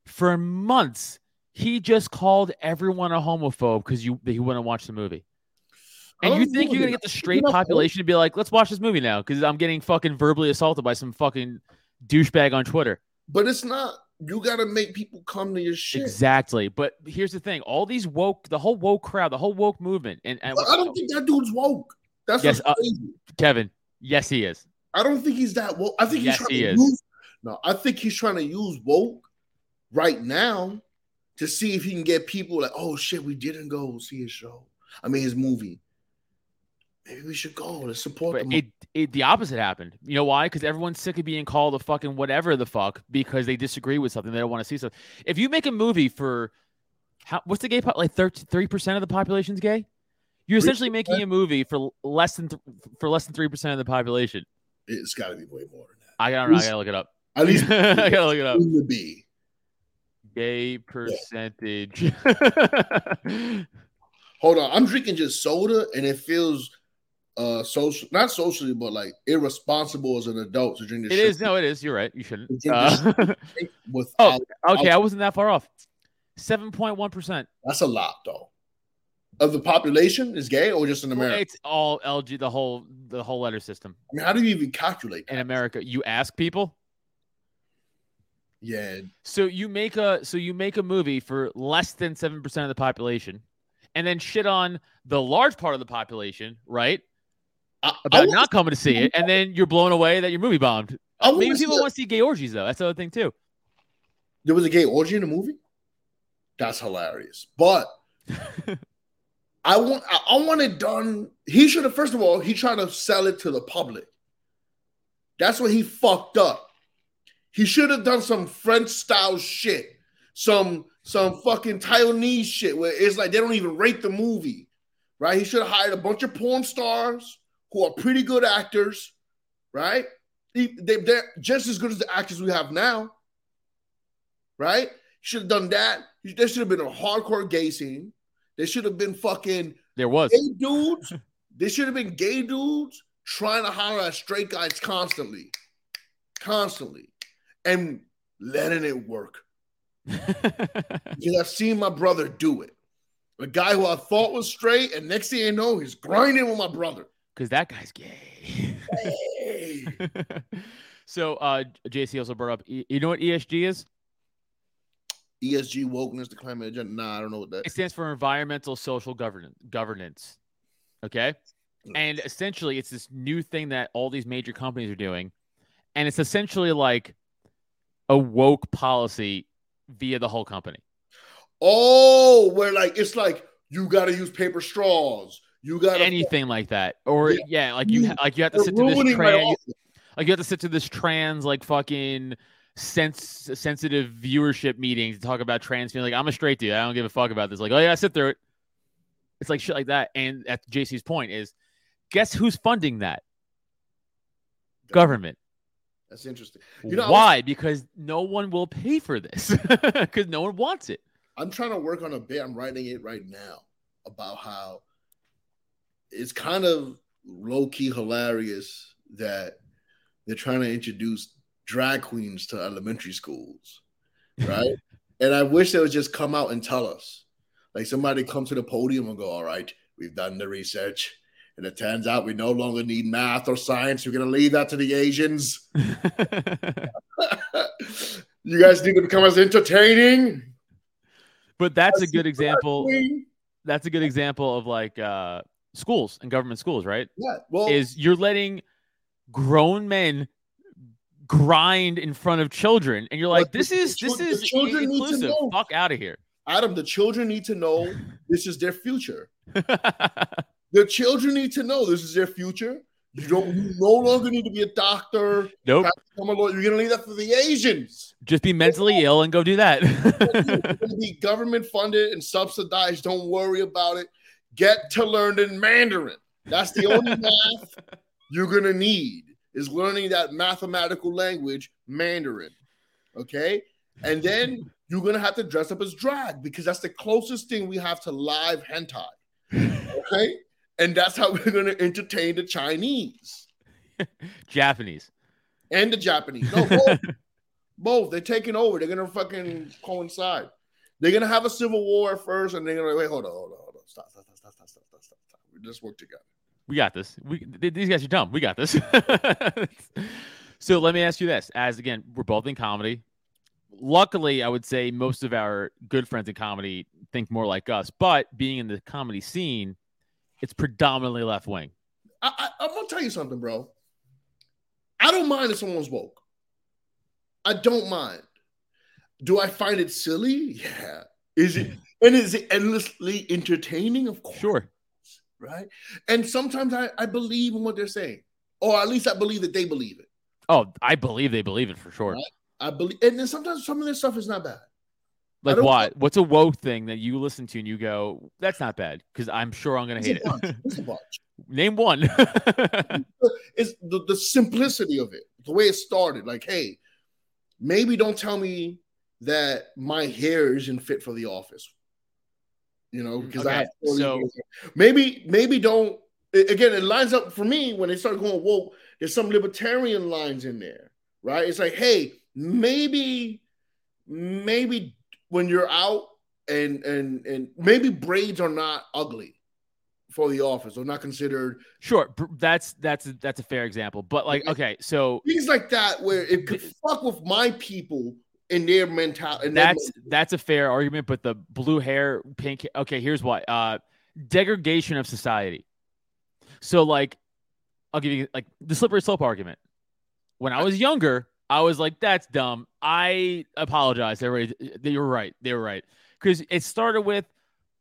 for months he just called everyone a homophobe because you he wouldn't watch the movie and you think you're gonna get the straight population to be like let's watch this movie now because i'm getting fucking verbally assaulted by some fucking douchebag on twitter but it's not. You got to make people come to your shit. exactly but here's the thing all these woke the whole woke crowd the whole woke movement and, and I don't think that dude's woke. That's Yes, uh, crazy. kevin yes he is I don't think he's that woke. I think he's Yes, trying he to is. use no, I think he's trying to use woke right now to see if he can get people like, oh shit, we didn't go see his show. I mean his movie. Maybe we should go. Let's support But the it, it the opposite happened. You know why? Because everyone's sick of being called a fucking whatever the fuck because they disagree with something. They don't want to see something. If you make a movie for how what's the gay po- like thirty percent of the population's gay? You're essentially making a movie for less than th- for less than three percent of the population. It's got to be way more than that. I don't know. I gotta look it up. At least I gotta look it up. would be. Gay percentage. Hold on, I'm drinking just soda, and it feels uh social, not socially, but like irresponsible as an adult to drink this. it is. No, it is. You're right. You shouldn't. Uh, without. okay, I wasn't that far off. Seven point one percent. That's a lot, though. Of the population is gay, or just in America? It's all LG. The whole the whole letter system I mean, how do you even calculate that? in America. You ask people. Yeah, So you make a so you make a movie for less than seven percent of the population, and then shit on the large part of the population, right? About not coming to see it, and then you're blown away that your movie bombed. I Maybe people want to see gay orgies though. That's the other thing too. There was a gay orgy in the movie. That's hilarious. But I want I, I want it done. He should have first of all, he tried to sell it to the public. That's what he fucked up. He should have done some French style shit. Some some fucking Taiwanese shit where it's like they don't even rate the movie. Right? He should have hired a bunch of porn stars who are pretty good actors, right? They, they're just as good as the actors we have now right? Should have done that. There should have been a hardcore gay scene. There should have been fucking There was. gay dudes. there should have been gay dudes trying to holler at straight guys constantly, constantly, and letting it work. Because I've seen my brother do it. A guy who I thought was straight, and next thing you know, he's grinding with my brother. Because that guy's gay. Hey. so uh JC also brought up you know what ESG is? ESG wokeness, the climate agenda. Nah, I don't know what that. It stands for environmental social governance governance. Okay. Mm. And essentially it's this new thing that all these major companies are doing. And it's essentially like a woke policy via the whole company. Oh, where like it's like you got to use paper straws. You got Anything like that. Or Yeah. yeah, like you You- like you have to sit to this trans like you have to sit to this trans like fucking sense sensitive viewership meeting to talk about trans being like I'm a straight dude. I don't give a fuck about this. Like, oh yeah, I sit through it. It's like shit like that. And at JC's point is guess who's funding that? Government. That's interesting. You know, I was- Why? Because no one will pay for this. Because no one wants it. I'm trying to work on a bit. I'm writing it right now about how it's kind of low key hilarious that they're trying to introduce drag queens to elementary schools, right? and I wish they would just come out and tell us. Like somebody come to the podium and go, "All right, we've done the research." And it turns out we no longer need math or science. We're going to leave that to the Asians. you guys need to become as entertaining. but that's a good example. That's a good example of like uh schools and government schools, right? Yeah. Well, is you're letting grown men grind in front of children and you're like But the- this is the this the is children need to inclusive know. fuck out of here Adam, the children need to know this is their future. The children need to know this is their future. You don't. You no longer need to be a doctor. nope Become a lawyer. You're gonna leave that for the Asians. just be mentally ill and go do that be government funded and subsidized. Don't worry about it. Get to learn in Mandarin. That's the only math you're gonna need is learning that mathematical language, Mandarin. Okay, and then you're gonna have to dress up as drag because that's the closest thing we have to live hentai. Okay, and that's how we're gonna entertain the Chinese japanese and the Japanese. No, both. both. They're taking over. They're gonna fucking coincide. They're gonna have a civil war at first, and they're gonna wait. Hold on, hold on, hold on. Stop, stop, stop, stop, stop. stop. We just work together. we got this we th- these guys are dumb we got this so let me ask you this as again we're both in comedy luckily i would say most of our good friends in comedy think more like us but being in the comedy scene it's predominantly left wing I, I, I'm gonna tell you something, bro. I don't mind if someone's woke. I don't mind. Do I find it silly? Yeah. Is it and is it endlessly entertaining? Of course, Sure. Right? And sometimes I, I believe in what they're saying, or at least I believe that they believe it. Oh, I believe they believe it for sure. Right. I believe, and then sometimes some of this stuff is not bad. Like what? What's a woke thing that you listen to and you go, "That's not bad," because I'm sure I'm gonna There's hate bunch. it. There's a bunch. Name one. It's the, the simplicity of it, the way it started. Like, hey, maybe don't tell me that my hair isn't fit for the office. You know, because I have 40 so- years. maybe maybe don't again it lines up for me when they start going woke. There's some libertarian lines in there, right? It's like, hey, maybe maybe when you're out and and and maybe braids are not ugly for the office or not considered sure, that's that's that's a fair example. But like, okay, so things like that where it could fuck with my people in their mentality. that's that's a fair argument. But the blue hair, pink. Okay, here's why. Uh, degradation of society. So like, I'll give you like the slippery slope argument. When I was younger, I was like, "That's dumb." I apologize. Everybody, they were right. They were right because it started with.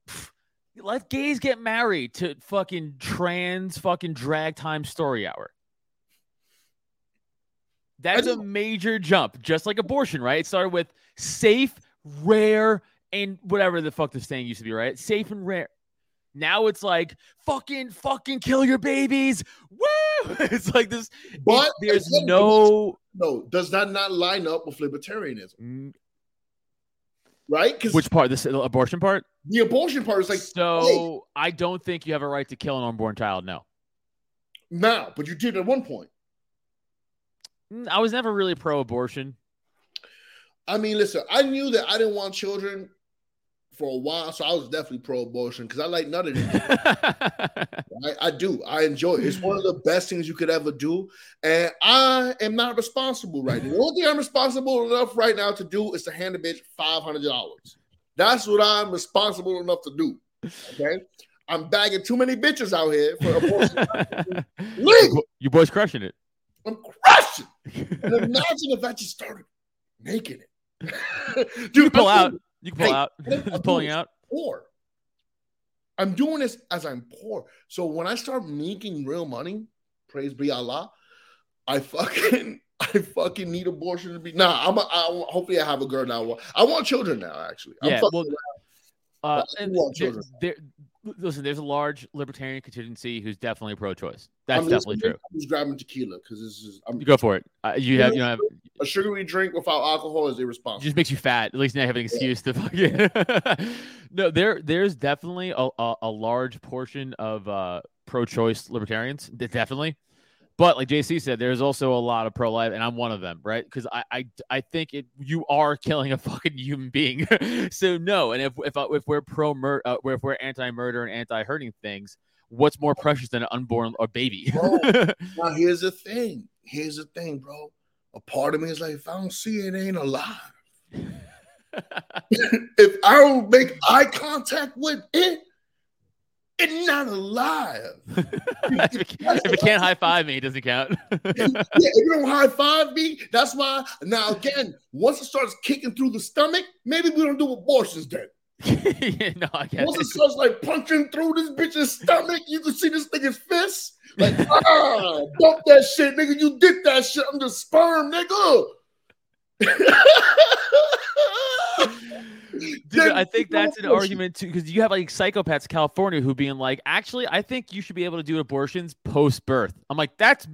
pff, Let gays get married to fucking trans fucking drag time story hour. That's a major jump, just like abortion, right? It started with safe, rare, and whatever the fuck this thing used to be, right? Safe and rare. Now it's like fucking, fucking kill your babies. Woo! It's like this. But it's- there's again, no. no. Does that not line up with libertarianism? Mm, Right? Because Which part? This abortion part? the abortion part is like so I don't think you have a right to kill an unborn child. No, now, but you did at one point. Mm, I was never really pro-abortion. I mean, listen, I knew that I didn't want children for a while, so I was definitely pro-abortion because I like none of them. I, I do. I enjoy it. It's one of the best things you could ever do. And I am not responsible right now. The only thing I'm responsible enough right now to do is to hand a bitch $500. That's what I'm responsible enough to do. Okay. I'm bagging too many bitches out here for abortion. Legal. you boys crushing it. I'm crushing. And imagine if I just started making it. Dude, You can pull I'm out. You can pull Hey, out. I'm pulling out. poor. I'm doing this as I'm poor. So when I start making real money, praise be Allah, I fucking I fucking need abortion to be. Nah, I'm. A, I, hopefully, I have a girl now. I want children now. Actually, I'm Yeah, well, Uh, want children. there- listen, there's a large libertarian contingency who's definitely pro-choice. That's I'm definitely true. I'm just grabbing tequila because this is I'm, You go for it. Uh, you have, you know, have, a sugary drink without alcohol is irresponsible. just makes you fat. At least now you have an excuse to fucking. no, there, there's definitely a, a, a large portion of uh, pro-choice libertarians. Definitely. But like JC said, there's also a lot of pro-life, and I'm one of them, right? Because I, I, I think it you are killing a fucking human being. so no, and if if uh, if we're pro murder, uh, if we're anti-murder and anti-hurting things, what's more precious than an unborn or baby? Bro. Now here's the thing. Here's the thing, bro. A part of me is like, if I don't see it, it ain't alive. if I don't make eye contact with it, it's not alive. if, it, if can't high five me, it doesn't count. yeah, if you don't high five me, that's why. Now again, once it starts kicking through the stomach, maybe we don't do abortions then. no, I get Once it it. starts like punching through this bitch's stomach, you can see this nigga's fist. Like, ah, bump that shit, nigga. You did that shit. I'm the sperm, nigga. Dude, I think that's an argument too, because you have like psychopaths in California who being like, actually, I think you should be able to do abortions post birth. I'm like, that's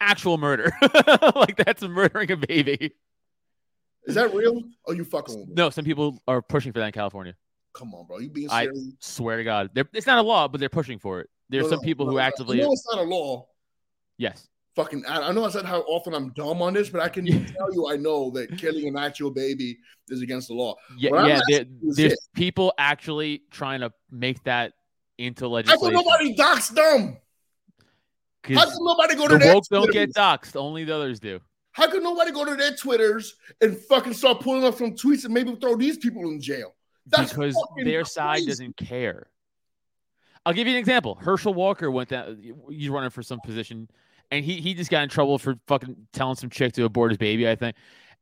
actual murder. like that's murdering a baby. Is that real? Or you fucking with me? No, some people are pushing for that in California. Come on, bro. You being I- Swear to God, they're, it's not a law, but they're pushing for it. There's No, some no, people no, who actively, No, it's not a law. yes, Fucking, I, I know I said how often I'm dumb on this, but I can tell you I know that killing an actual baby is against the law. yeah, What yeah. There, there's this. people actually trying to make that into How come nobody docs them? How come nobody go to the their woke don't get doxxed. Only the others do. How could nobody go to their Twitters and fucking start pulling up some tweets and maybe throw these people in jail? That's because their side doesn't care. I'll give you an example. Herschel Walker went down. He's running for some position, and he he just got in trouble for fucking telling some chick to abort his baby. I think,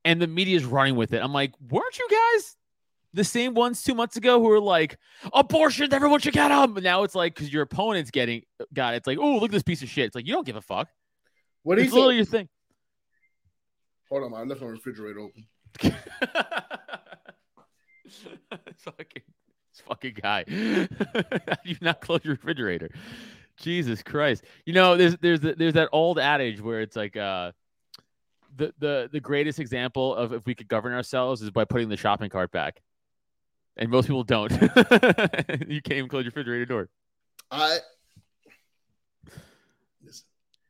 and the media's running with it. I'm like, weren't you guys the same ones two months ago who were like, abortion, everyone should get them. But now it's like, because your opponent's getting got it. It's like, oh, look at this piece of shit. It's like, you don't give a fuck. What do you It's literally your thing. Hold on, I left my refrigerator open. fucking, this fucking guy. How do you not close your refrigerator? Jesus Christ. You know, there's there's there's that old adage where it's like uh the the the greatest example of if we could govern ourselves is by putting the shopping cart back. And most people don't. you can't even close your refrigerator door. I listen.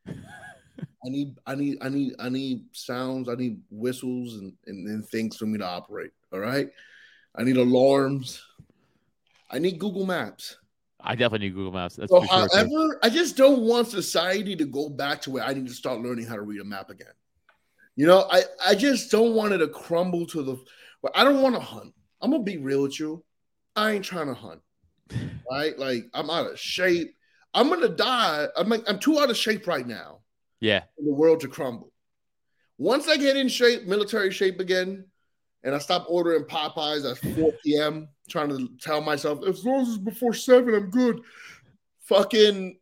I need I need I need I need sounds, I need whistles and, and, and things for me to operate. All right. I need alarms. I need Google Maps. I definitely need Google Maps. That's So for sure. however, I just don't want society to go back to where I need to start learning how to read a map again. You know, I, I just don't want it to crumble to the well, I don't want to hunt. I'm gonna be real with you. I ain't trying to hunt. Right? Like I'm out of shape. I'm gonna die. I'm like, I'm too out of shape right now Yeah. for the world to crumble. Once I get in shape, military shape again, and I stop ordering Popeyes at 4 p.m., trying to tell myself, as long as it's before seven, I'm good. Fucking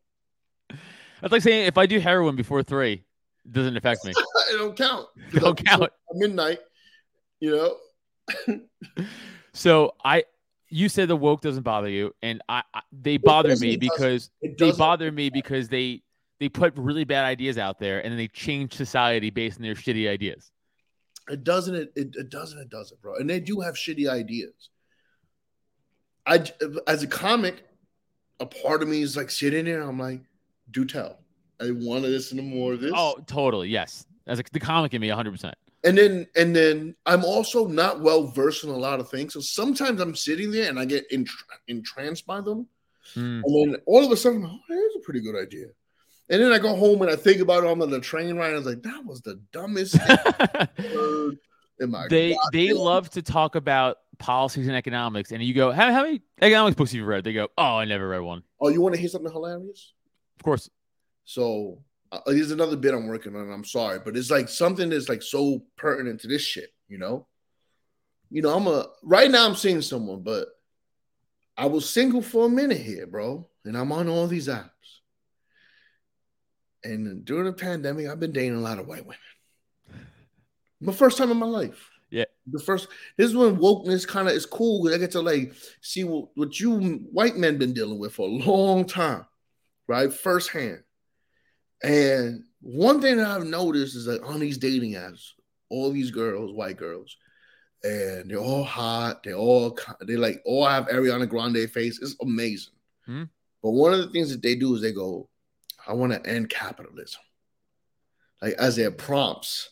That's like saying if I do heroin before three, it doesn't affect me. it don't count. It don't count. Midnight, you know. So I, you said the woke doesn't bother you, and I, I they bother me because they bother me because they they put really bad ideas out there and then they change society based on their shitty ideas. It doesn't. It, it, it doesn't. It doesn't, bro. And they do have shitty ideas. I, as a comic, a part of me is like sitting there. I'm like, do tell. I want to listen to more of this. Oh, totally. Yes. As a, the comic in me, 100%. and then and then I'm also not well versed in a lot of things. So sometimes I'm sitting there and I get entr- entranced by them, Mm. and then all of a sudden, oh, that's a pretty good idea. And then I go home and I think about it on the train ride. I was like, that was the dumbest thing I've heard in my they they love to talk about policies and economics, and you go, how, how many economics books have you read? They go, oh, I never read one. Oh, you want to hear something hilarious? Of course. So uh, here's another bit I'm working on. I'm sorry, but it's like something that's like so pertinent to this shit. You know, you know, I'm a right now. I'm seeing someone, but I was single for a minute here, bro, and I'm on all these apps. And during the pandemic, I've been dating a lot of white women. My first time in my life. Yeah. The first. This is when wokeness kind of is cool because I get to like see what, what you white men been dealing with for a long time, right? Firsthand. And one thing that I've noticed is that on these dating apps, all these girls, white girls, and they're all hot. They all they like all have Ariana Grande face. It's amazing. Hmm. But one of the things that they do is they go, "I want to end capitalism," like as their prompts,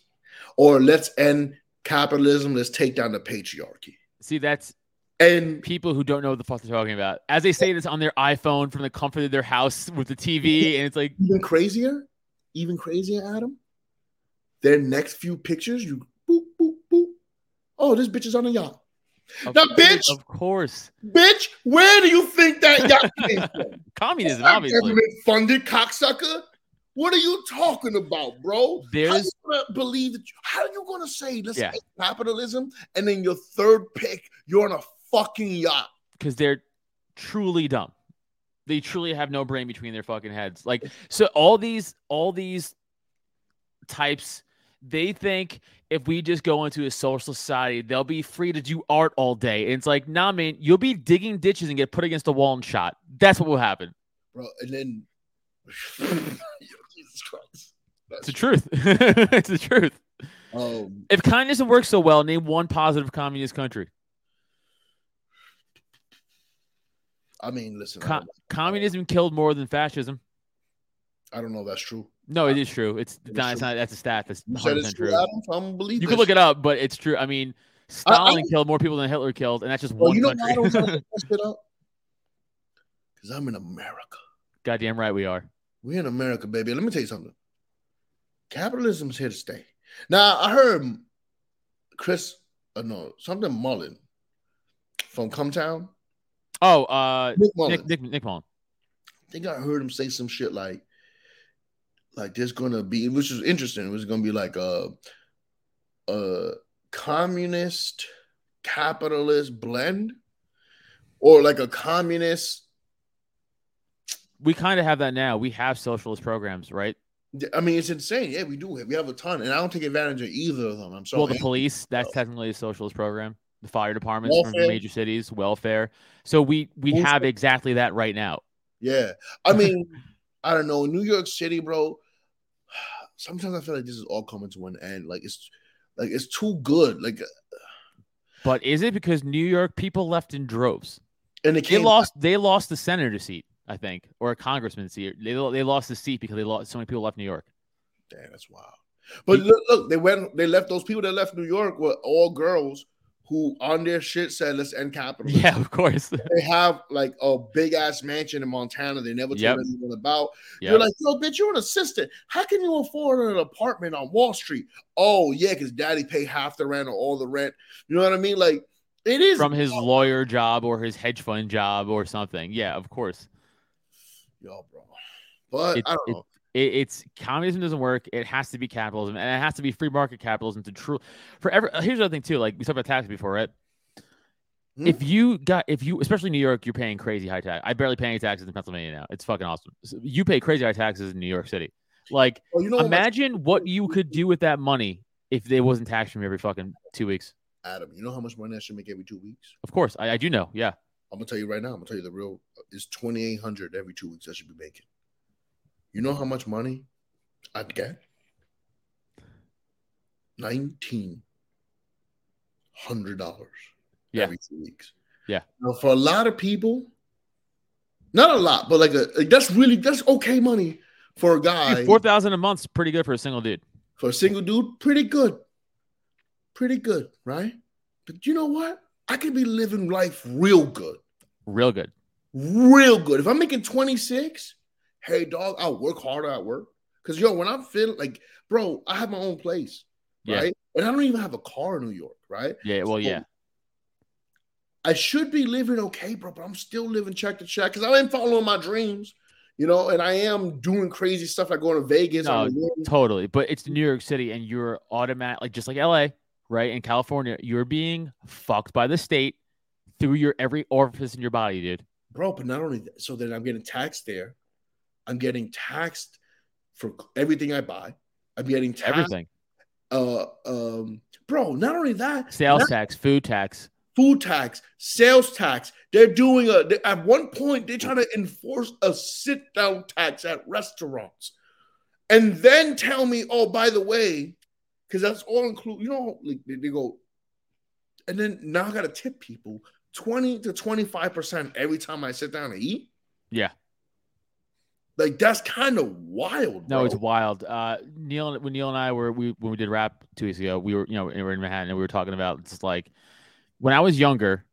or let's end capitalism. Let's take down the patriarchy. See, that's And people who don't know what the fuck they're talking about. As they say this on their iPhone from the comfort of their house with the TV, and it's like, even crazier, even crazier, Adam. Their next few pictures, you boop boop boop. Oh, this bitch is on a yacht. of Now, course- bitch! Of course. Bitch, where do you think that yacht came from? Communism, obviously. government funded cocksucker. What are you talking about, bro? how There's- you gonna believe that? You, how are you gonna say let's Yeah. capitalism and then your third pick, you're on a fucking yacht? because they're truly dumb. They truly have no brain between their fucking heads. Like so, all these all these types, they think if we just go into a social society, they'll be free to do art all day. And it's like, nah, man, you'll be digging ditches and get put against a wall and shot. That's what will happen. Bro, and then Jesus Christ. It's the truth. it's the truth. Um, If communism works so well, name one positive communist country. I mean, listen, Co- don't, communism killed more than fascism. I don't know if that's true. No, it is true. It's, It is not, it's true. not. That's a stat. That's You 100 said it's true, true. Adam, so I'm gonna believe You can look shit. it up, but it's true. I mean, I- I- Stalin killed more people than Hitler killed, and that's just Well, one you know country. don't try to look that shit up? Because I'm in America. Goddamn right we are. We're in America, baby. Let me tell you something. Capitalism's here to stay. Now, I heard Chris, uh, no, something Mullen from Cumtown. Oh, uh, Nick Mullen. Nick Nick Nick Mullen. I think I heard him say some shit like, like there's gonna be, which is interesting. It was gonna be like a, a communist capitalist blend or like a communist. We kind of have that now. We have socialist programs, right? I mean, it's insane. Yeah, we do. We have a ton, and I don't take advantage of either of them. I'm sorry. well, the police, that's technically a socialist program. The fire departments from Welfare. major cities, welfare. So we we Welfare. have exactly that right now. Yeah. I mean, I don't know. New York City, bro. Sometimes I feel like this is all coming to an end. Like it's like it's too good. Like uh, But is it because New York people left in droves? and They came lost. They lost the senator seat, I think, or a congressman seat. They they lost the seat because they lost so many people left New York. Damn, that's wild. But look, look, they went. They left those people that left New York were all girls who on their shit said let's end capitalism. Yeah, of course. They have like a big ass mansion in Montana. They never told Yep. anyone about. yeah. You're like, yo, bitch, you're an assistant. How can you afford an apartment on Wall Street? Oh yeah, because daddy pay half the rent or all the rent. You know what I mean? Like it is from his lawyer job or his hedge fund job or something. Yeah, of course. Yo, bro. But It- I don't it- know. It, it's communism doesn't work. It has to be capitalism, and it has to be free market capitalism to true. For every here's the other thing too. Like we talked about taxes before, right? Hmm. If you got if you especially New York, you're paying crazy high tax. I barely pay any taxes in Pennsylvania now. It's fucking awesome. So you pay crazy high taxes in New York City. Like Oh, you know imagine what you could do with that money if they wasn't taxed from every fucking two weeks. Adam? You know how much money I should make every two weeks? Of course, I, I do know. Yeah, I'm gonna tell you right now. I'm gonna tell you the real. is twenty eight hundred every two weeks I should be making. You know how much money I'd get? Nineteen hundred dollars Yeah. every two weeks. Yeah. Now for a lot of people, not a lot, but like a like that's really that's okay money for a guy four thousand a month's pretty good for a single dude. for a single dude. Pretty good, pretty good, right? But you know what? I could be living life real good. Real good. real good. If I'm making 26, hey dog, I'll work harder at work. Cause yo, when I'm feeling like, bro, I have my own place, Yeah. right? And I don't even have a car in New York, right? Yeah. Well, So, yeah. I should be living okay, bro, but I'm still living check to check because I am following my dreams, you know, and I am doing crazy stuff like going to Vegas. No, on the whim. Totally. But it's New York City and you're automatic like just like LA, right? In California, you're being fucked by the state through your every orifice in your body, dude. bro. But not only that, so then I'm getting taxed there. I'm getting taxed for everything I buy. I'm getting taxed. Everything. Uh, um, bro. Not only that, Sales not- tax, food tax. food tax, sales tax. They're doing a. they- at one point, they're trying to enforce a sit down tax at restaurants, and then tell me, oh, by the way, because that's all include. You know, like they, they go, and then now I got to tip people twenty to twenty five percent every time I sit down to eat. Yeah. Like that's kind of wild. No, bro. it's wild. Uh, Neil, when Neil and I were we when we did rap two weeks ago, we were you know we were in Manhattan and we were talking about just like when I was younger,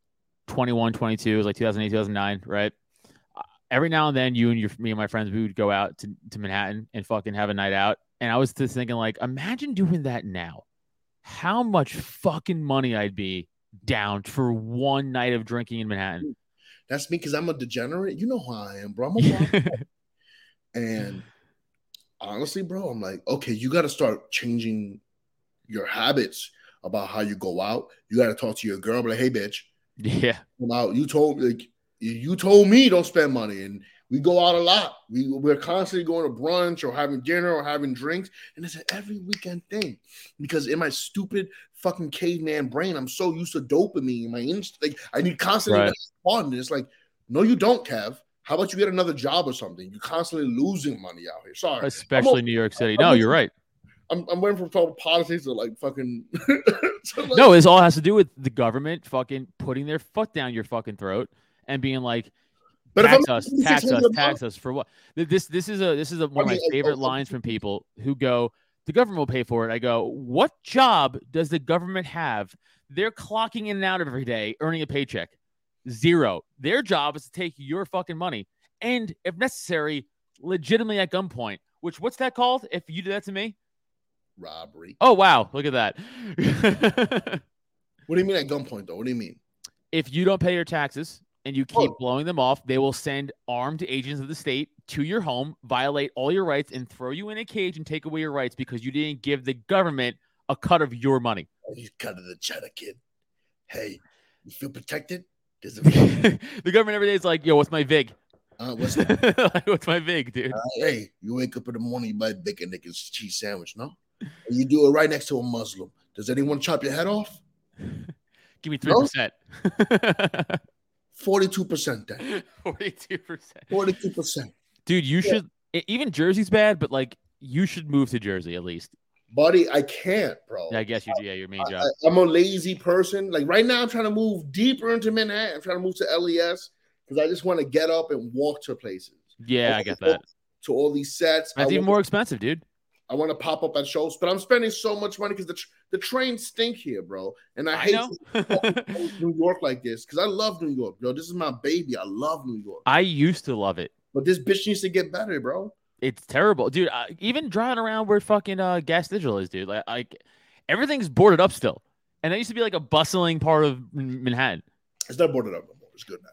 21, 22, it was like 2008, 2009, right? Uh, Every now and then, you and your me and my friends we would go out to, to Manhattan and fucking have a night out. And I was just thinking, like, imagine doing that now. How much fucking money I'd be down for one night of drinking in Manhattan. That's me because I'm a degenerate. You know who I am, bro. I'm a And honestly, bro, I'm like, okay, you got to start changing your habits about how you go out. You got to talk to your girl, be like, hey, bitch, yeah. come out. You told like you told me don't spend money, and we go out a lot. We we're constantly going to brunch or having dinner or having drinks, and it's an every weekend thing. Because in my stupid fucking caveman brain, I'm so used to dopamine. My inst- like I need constantly Right. fun. And it's like, no, you don't, Kev. How about you get another job or something? You're constantly losing money out here. Sorry. Especially New York City. No, you're right. I'm, I'm waiting for politics to like fucking. to, like- No, this all has to do with the government fucking putting their foot down your fucking throat and being like, but tax us, tax us, 600 month- tax us for what? This this is a this is a, one of my I- favorite I- lines from people who go, the government will pay for it. I go, what job does the government have? They're clocking in and out every day, earning a paycheck. Zero. Their job is to take your fucking money and, if necessary, legitimately at gunpoint. Which what's that called? If you do that to me? robbery. Oh wow, look at that. What do you mean at gunpoint though? What do you mean? if you don't pay your taxes and you keep Oh. blowing them off, they will send armed agents of the state to your home, violate all your rights, and throw you in a cage and take away your rights because you didn't give the government a cut of your money. Oh, you cut of the cheddar kid. Hey, you feel protected? The government every day is like, yo, what's my vig? uh, what's like, what's my vig, dude? Uh, hey, you wake up in the morning, you buy a bacon, egg, and cheese sandwich, no? And you do it right next to a Muslim. Does anyone chop your head off? Give me three No? Percent. 42% then. Forty-two percent. 42%. Dude, you Yeah. should. Even Jersey's bad, but like you should move to Jersey at least. Buddy, I can't, bro. Yeah, I guess you do. Yeah, your main I, job. I, am a lazy person. Like right now, I'm trying to move deeper into Manhattan. I'm trying to move to LES because I just want to get up and walk to places. yeah, I get that. To all these sets. I That's even want, more expensive, dude. I want to pop up at shows, but I'm spending so much money because the, tr- the trains stink here, bro. And I, I hate New York like this because I love New York, bro. This is my baby. I love New York. I used to love it. But this bitch needs to get better, bro. It's terrible, dude. I, even driving around where fucking uh, Gas Digital is, dude. Like, like everything's boarded up still, and that used to be like a bustling part of Manhattan. It's not boarded up no more. It's good now.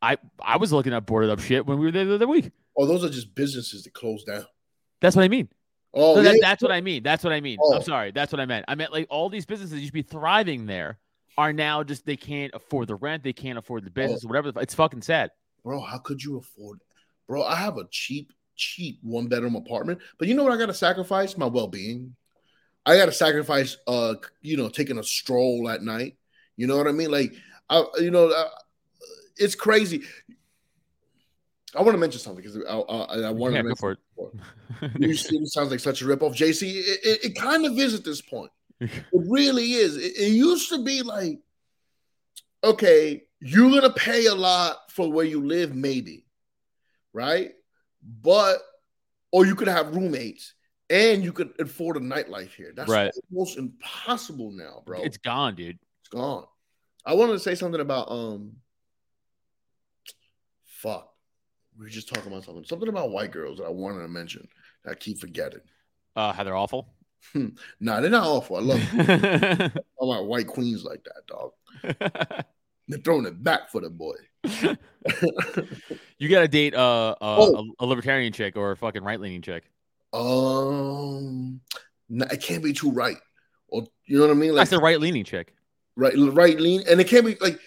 I I was looking at boarded up shit when we were there the other week. Oh, those are just businesses that close down. That's what I mean. Oh, No, that- that's what I mean. That's what I mean. Oh. I'm sorry. That's what I meant. I meant like all these businesses used to be thriving there are now just they can't afford the rent, they can't afford the Oh. business, whatever. It's fucking sad. bro, how could you afford it? Bro, I have a cheap, cheap one bedroom apartment, but you know what I gotta sacrifice? My well-being. I gotta sacrifice uh you know, taking a stroll at night. You know what I mean? Like I you know, uh, it's crazy. I want to mention something because I, I, I wanted to mention for it. New City sounds like such a ripoff. JC, it, it, it kind of is at this point. It really is. It, it used to be like, okay, you're gonna pay a lot for where you live, maybe, right? But or you could have roommates and you could afford a nightlife here. That's Right. almost impossible now, bro. It's gone, dude. It's gone. I wanted to say something about um fuck. We were just talking about something. Something about white girls that I wanted to mention. that I keep forgetting. Uh, how they're awful. Nah, they're not awful. I love all my white queens like that, dog. They're throwing it back for the boy. You got to date uh, uh Oh. a, a libertarian chick or a fucking right leaning chick. Um, it can't be too right, or you know what I mean? Like said right leaning chick. right, right lean, and it can't be like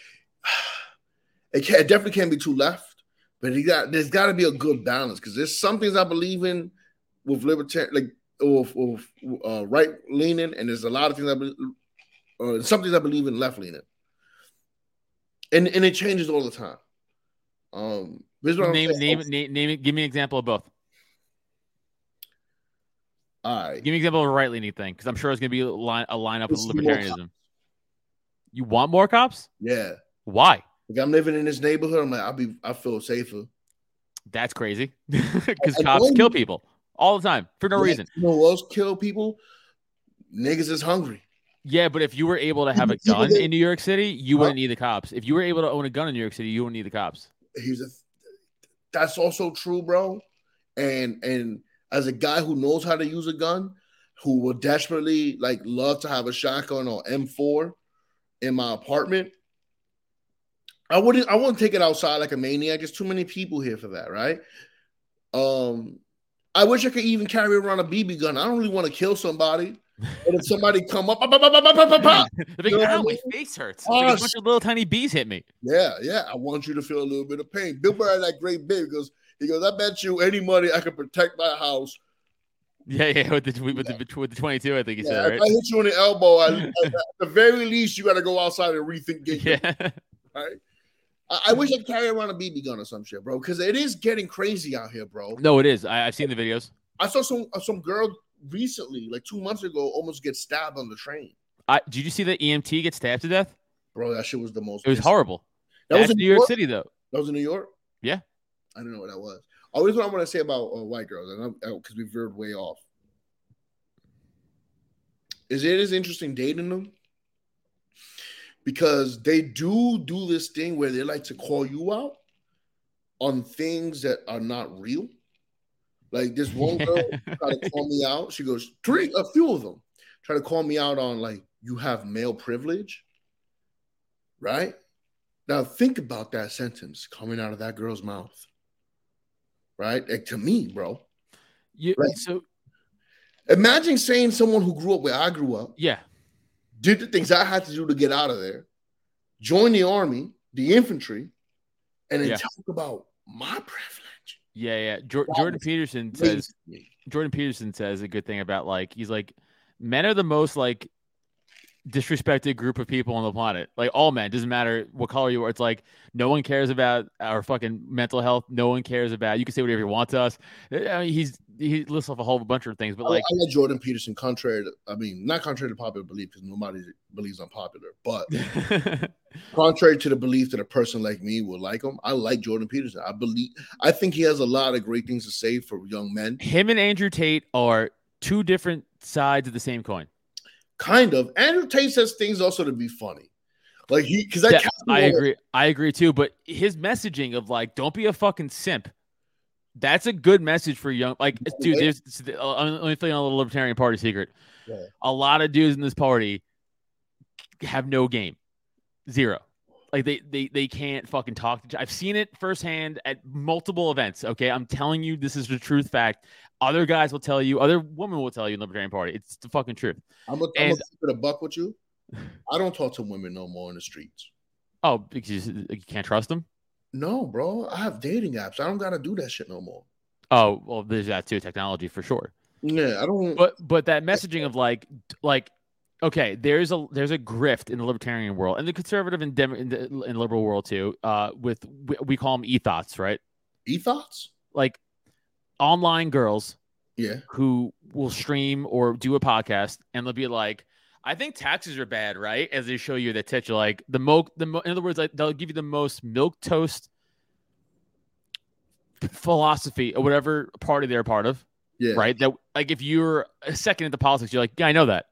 it, can't, it definitely can't be too left. But he got there's got to be a good balance because there's some things I believe in with libertarian, like or, or uh, right leaning, and there's a lot of things I believe, uh, some things I believe in left leaning, and and it changes all the time. Um, here's what I'm Name, name, name, name it. Give me an example of both. All right, Give me an example of a right leaning thing, because I'm sure it's gonna be a line a lineup with Let's see more libertarianism. You want more cops? yeah. Why? Like I'm living in this neighborhood, I'm like I'll be I feel safer. That's crazy. Because cops kill people all the time for no reason. You know who else kill people? Niggas is hungry. Yeah, but if you were able to have a gun in New York City, you Huh? wouldn't need the cops. If you were able to own a gun in New York City, you wouldn't need the cops. He's a that's also true, bro. And and as a guy who knows how to use a gun, who would desperately like love to have a shotgun or M4 in my apartment, I wouldn't I wouldn't take it outside like a maniac. There's too many people here for that, right? Um I wish I could even carry around a BB gun. I don't really want to kill somebody. But if somebody come up, pop, pop, pop, know I "Ow, my face hurts. Oh, like a bunch of little tiny bees hit me. Yeah, yeah. I want you to feel a little bit of pain. Bill Burr had that great bit because he goes, I bet you any money I could protect my house. Yeah, yeah, with the with the with the 22, I think he Yeah, said, if right? I hit you in the elbow, I, at the very least, you got to go outside and rethink game. Yeah. Right? I, wish I could carry around a BB gun or some shit, bro, because it is getting crazy out here, bro. No, it is. I, I've seen the videos. I saw some uh, some girl recently, like two months ago, almost get stabbed on the train. I, did you see the EMT get stabbed to death? Bro, that shit was the most. It was horrible. That was in New York City, though. That was in New York. Yeah. I don't know what that was. Always what I want to say about uh, white girls, and because we veered way off. Is it is interesting dating them because they do do this thing where they like to call you out on things that are not real. Like this one girl tried to call me out. She goes, three, a few of them try to call me out on like you have male privilege, right? Now think about that sentence coming out of that girl's mouth, right? Like to me, bro. You. So Imagine saying someone who grew up where I grew up yeah, did the things I had to do to get out of there, join the army, the infantry, and then Yeah. talk about my privilege. Yeah, yeah. That Jordan Peterson says me. Jordan Peterson says a good thing about like he's like men are the most like disrespected group of people on the planet. Like all men, doesn't matter what color you are. It's like no one cares about our fucking mental health. No one cares about. You can say whatever you want to us. Eh, I mean, he's he lists off a whole bunch of things, but I, like I like Jordan Peterson, contrary to, I mean, not contrary to popular belief because nobody believes I'm popular, but contrary to the belief that a person like me would like him, I like Jordan Peterson. I believe, I think he has a lot of great things to say for young men. him and Andrew Tate are two different sides of the same coin. Kind of. Andrew Tate says things also to be funny. Like he, because I, Yeah, I agree. I agree too. But his messaging of like, don't be a fucking simp. That's a good message for young. Like, dude, there's. uh, Let me tell you a little libertarian party secret. Yeah. A lot of dudes in this party have no game, zero. Like they they they can't fucking talk. to each- I've seen it firsthand at multiple events. Okay, I'm telling you, this is the truth fact. Other guys will tell you. Other women will tell you in the libertarian party. It's the fucking truth. I'm a, I'm And- keep it a buck with you. I don't talk to women no more in the streets. Oh, because you you can't trust them. No, bro. I have dating apps. I don't gotta do that shit no more. Oh, well, there's that too. Technology for sure. Yeah, I don't. but but that messaging of like like okay there's a there's a grift in the libertarian world and the conservative and dem in, the, in liberal world too uh with we, we call them e-thots right e-thots. like online girls Yeah. who will stream or do a podcast and they'll be like I think taxes are bad, right? As they show you the you're like the mo the mo- in other words, like they'll give you the most milk toast philosophy or whatever party they're a part of, Yeah. right? That like if you're a second into politics, you're like, yeah, I know that.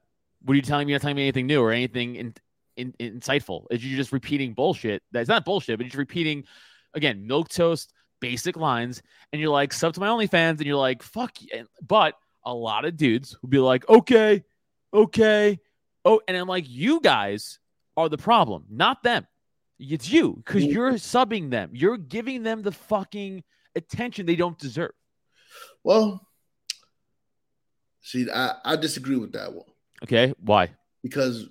What are you telling me? You're not telling me anything new or anything in, in, insightful. Is you're just repeating bullshit. That's not bullshit, but you're just repeating again milk toast, basic lines, and you're like sub to my OnlyFans, and you're like fuck. Yeah. But a lot of dudes will be like, okay, okay, oh, and I'm like, you guys are the problem, not them. It's you because you're subbing them. You're giving them the fucking attention they don't deserve. Well, see, I, I disagree with that one Okay, why? because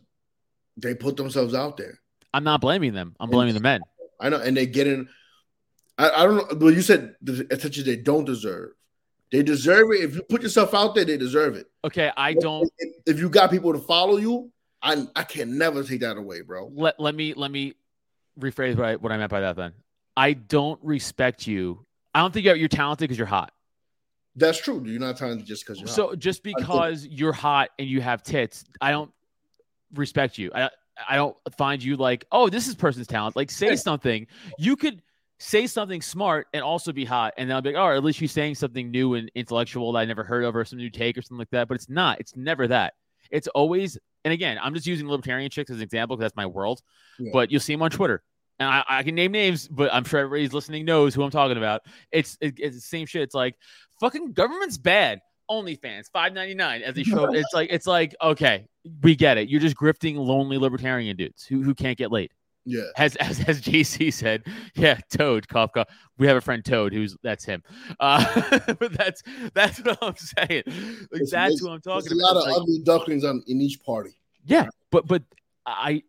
they put themselves out there. I'm not blaming them. I'm blaming the men. I know, and they get in. I, I don't know. Well, you said the attention they don't deserve. They deserve it. If you put yourself out there, they deserve it. Okay, I don't If, if you got people to follow you, I I can never take that away, bro. let let me let me rephrase what I, what I meant by that. Then I don't respect you. I don't think you're, you're talented because you're hot. That's true. You're not talented just because you're hot. So just because you're hot and you have tits, I don't respect you. I I don't find you like, oh, this is person's talent. Like say Right. something. You could say something smart and also be hot, and then I'll be like, oh, at least she's saying something new and intellectual that I never heard of or some new take or something like that. But it's not. It's never that. It's always, and again, I'm just using libertarian chicks as an example because that's my world. Yeah. But you'll see them on Twitter. And I, I can name names, but I'm sure everybody's listening knows who I'm talking about. It's it- it's the same shit. It's like fucking government's bad. OnlyFans, five ninety nine. As they show, it's like it's like okay, we get it. You're just grifting lonely libertarian dudes who who can't get laid. yeah. As as as JC said, yeah, Toad, cough, cough. We have a friend Toad, who's that's him. Uh, but that's that's what I'm saying. Like, It's- that's who I'm There's talking a lot about. of like- ugly ducklings on in each party. yeah, but but I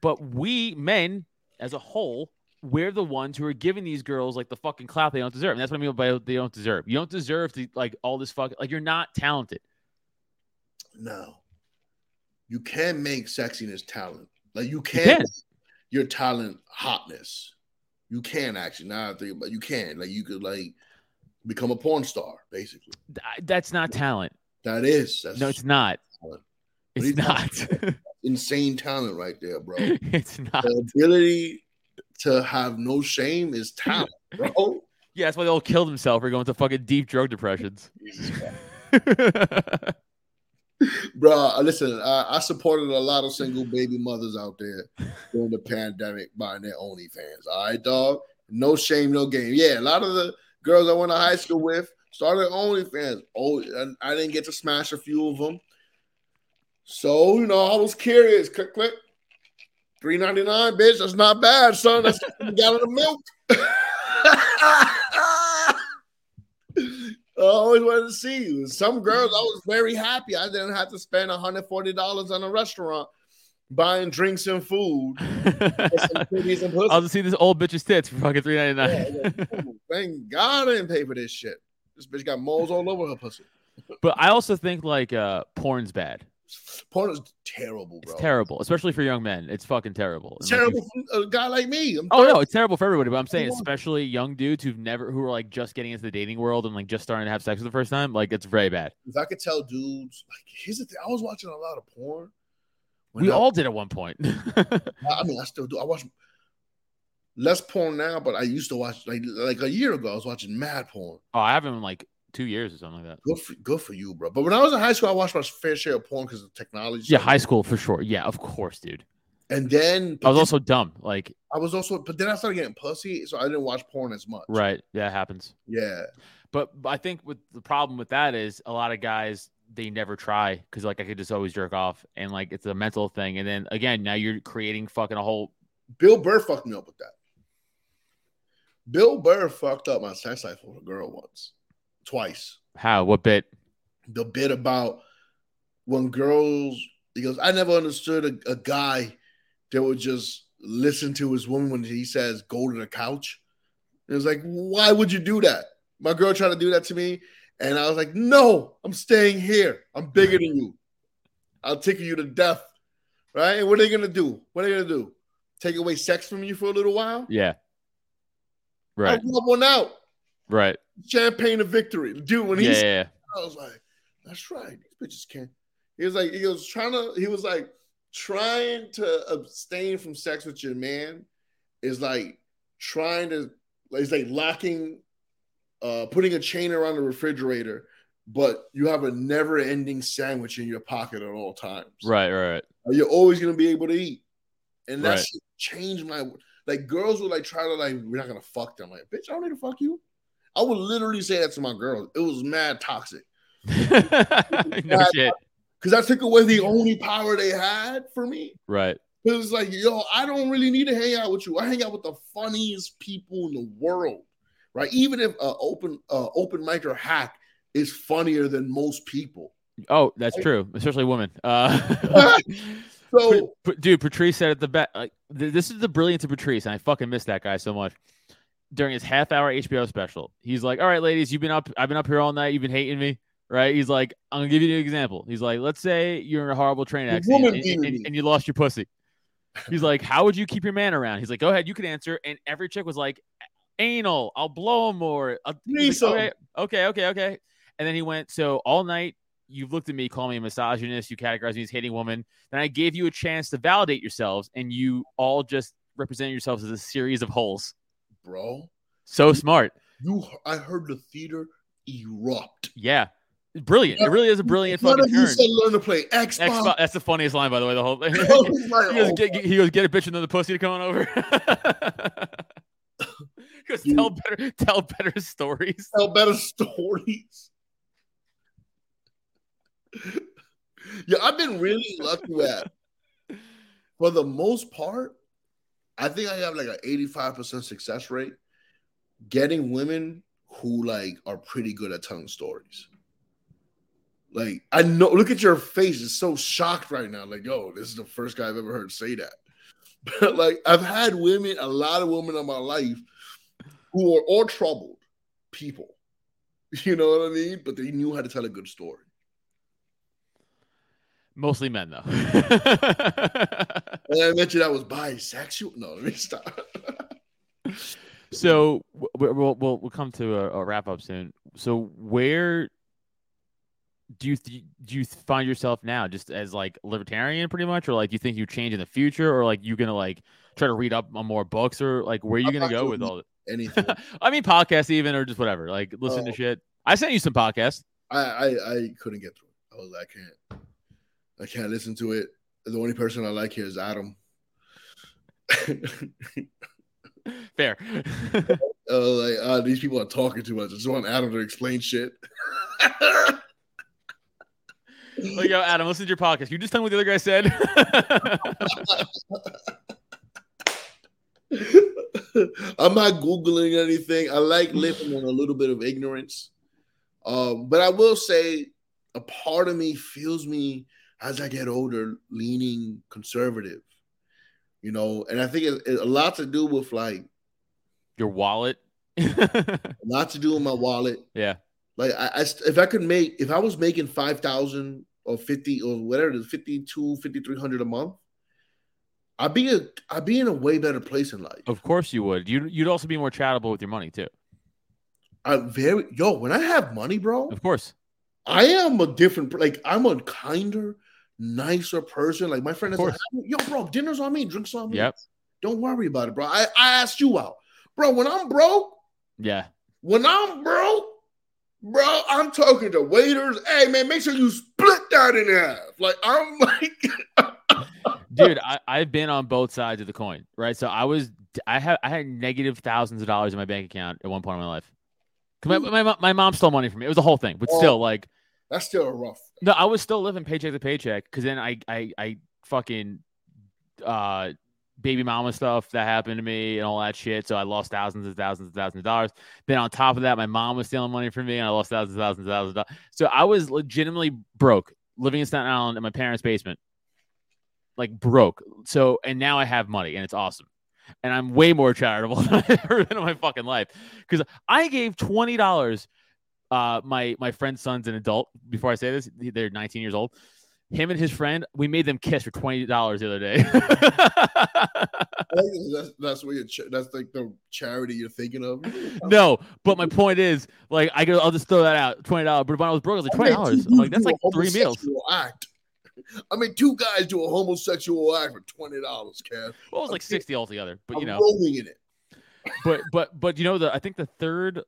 but we men as a whole, we're the ones who are giving these girls like the fucking clout they don't deserve. And that's what I mean by they don't deserve. You don't deserve to like all this fuck like you're not talented. No. You can make sexiness talent. Like you can, can. make your talent hotness. You can actually. Now I think about you can. Like you could like become a porn star, basically. That's not talent. That is that's No, it's not. talent. It's not. insane talent right there, bro. it's not. the ability to have no shame is talent, bro. Yeah, that's why they all killed themselves or going to fucking deep drug depressions. Bro, uh, listen, I, I supported a lot of single baby mothers out there during the pandemic buying their OnlyFans. All right, dog. No shame, no game. Yeah, a lot of the girls I went to high school with started OnlyFans. Oh, and I didn't get to smash a few of them. So, you know, I was curious. Click, click. Three ninety nine, bitch. That's not bad, son. That's a gallon of milk. I always wanted to see you. Some girls, I was very happy. I didn't have to spend $140 on a restaurant buying drinks and food. and. I'll just see this old bitch's tits for fucking three ninety Yeah, nine. like, Thank God I didn't pay for this shit. This bitch got moles all over her pussy. But I also think like uh porn's bad. Porn is terrible, bro. It's terrible, especially for young men. It's fucking terrible. It's terrible for a guy like me. I'm Oh no, it's terrible for everybody. But I'm saying, especially young dudes who've never, who are like just getting into the dating world and like just starting to have sex for the first time, like it's very bad. If I could tell dudes, like, here's the thing. I was watching a lot of porn. We I- all did at one point. I mean, I still do. I watch less porn now, but I used to watch like like a year ago. I was watching mad porn. oh, I haven't like two years or something like that. Good for good for you, bro. But when I was in high school, I watched my fair share of porn because of technology. Yeah, high school for sure. Yeah, of course, dude. And then I was also dumb. Like, I was also, but then I started getting pussy, so I didn't watch porn as much. right? Yeah, it happens. Yeah. But, but I think with the problem with that is a lot of guys they never try because like I could just always jerk off and like it's a mental thing. And then again, now you're creating fucking a whole. Bill Burr fucked me up with that. Bill Burr fucked up my sex life with a girl once, twice. How? What bit? The bit about when girls, he goes, I never understood a, a guy that would just listen to his woman when he says, go to the couch. It was like, why would you do that? My girl tried to do that to me. And I was like, no, I'm staying here. I'm bigger than you. I'll tickle you to death. Right? And what are they going to do? What are they going to do? Take away sex from you for a little while? Yeah. I Right. rub one out. Right. Champagne of victory. Dude, when Yeah. he yeah, yeah. I was like, that's right. These bitches can't. He was like, he was trying to, he was like, trying to abstain from sex with your man is like trying to, it's like locking, uh, putting a chain around the refrigerator, but you have a never ending sandwich in your pocket at all times. Right. Right. Right. You're always going to be able to eat. And that Right. changed my, like, girls would like try to, like, we're not going to fuck them. Like, bitch, I don't need to fuck you. I would literally say that to my girls. It was mad toxic. no shit. because I took away the only power they had for me. Right. It was like, yo, I don't really need to hang out with you. I hang out with the funniest people in the world, right? Even if uh, open uh, open mic or hack is funnier than most people. Oh, that's true, especially women. Uh, So dude, Patrice said at the back, Like, th- this is the brilliance of Patrice, and I fucking miss that guy so much. During his half-hour HBO special, he's like, "All right, ladies, you've been up. I've been up here all night. You've been hating me, right?" He's like, "I'm gonna give you an example." He's like, "Let's say you're in a horrible train accident and, and- and you lost your pussy." He's like, "How would you keep your man around?" He's like, "Go ahead, you can answer." And every chick was like, "Anal. I'll blow him more." Like, okay, okay, okay, okay. And then he went, "So all night." You've looked at me, call me a misogynist. You categorize me as hating woman. Then I gave you a chance to validate yourselves, and you all just represent yourselves as a series of holes. Bro, So smart. you I heard the theater erupt. Yeah. Brilliant. It really is a brilliant None fucking turn. said learn to play Xbox. Xbox, that's the funniest line, by the way. The whole thing. He, goes, get, get- he goes, get a bitch another pussy to come on over. he goes, tell better, tell better stories. tell better stories. yeah, I've been really lucky at for the most part, I think I have like an 85% success rate getting women who like are pretty good at telling stories. Like I know look at your face, it's so shocked right now. Like, yo, this is the first guy I've ever heard say that. But like I've had women, a lot of women in my life who are all troubled people. You know what I mean? But they knew how to tell a good story. Mostly men, though. I mentioned I was bisexual. No, let me stop. so we'll, we'll we'll come to a, a wrap up soon. So where do you th- do you find yourself now? Just as like libertarian, pretty much, or like you think you change in the future, or like you gonna like try to read up on more books, or like where are you I'm gonna go with all Anything. I mean, podcasts even, or just whatever. Like listen to Oh. shit. I sent you some podcasts. I, I I couldn't get through. I was like, I can't. I can't listen to it. The only person I like here is Adam. Fair. uh, like uh, these people are talking too much. I just want Adam to explain shit. like yo, Adam, listen to your podcast. You just tell me what the other guy said. I'm not googling anything. I like living in a little bit of ignorance. Um, but I will say, a part of me feels me as I get older, leaning conservative. You know, and I think it, it, a lot to do with like Your wallet. a lot to do with my wallet. yeah. Like I, I if I could make if I was making five thousand or fifty or whatever it is, 52, 5300 a month, I'd be a I'd be in a way better place in life. Of course you would. You'd you'd also be more charitable with your money too. I'm very yo, when I have money, bro, Of course. I am a different like I'm a kinder, nicer person. Like my friend is like, yo, bro, dinner's on me, drinks on me. Yep. Don't worry about it, bro. I, I asked you out. Bro, when I'm broke, Yeah. when I'm broke, bro, I'm talking to waiters. Hey man, make sure you split that in half. Like I'm like Dude, I, I've been on both sides of the coin, right? So I was I had I had negative thousands of dollars in my bank account at one point in my life. My, my, my mom stole money from me. It was a whole thing, but Oh. still, like, that's still rough. No, I was still living paycheck to paycheck because then I, I, I fucking, uh, baby mama stuff that happened to me and all that shit. So I lost thousands and thousands and thousands of dollars. Then on top of that, my mom was stealing money from me and I lost thousands and thousands and thousands of dollars. So I was legitimately broke, living in Staten Island in my parents' basement, like broke. So, and now I have money and it's awesome. And I'm way more charitable than I've ever been in my fucking life because I gave twenty dollars. Uh, my my friend's son's an adult. Before I say this, they're 19 years old. Him and his friend, we made them kiss for twenty dollars the other day. That's, that's what you're, ch- that's like the charity you're thinking of. no, but my point is, like, I go, I'll just throw that out, twenty dollars. But when I was broke, I was like twenty dollars. Like, that's like three meals. Act. I mean, two guys do a homosexual act for twenty dollars, Kev. Well, it was like sixty altogether. But you I'm know, rolling in it. but but but you know, the I think the third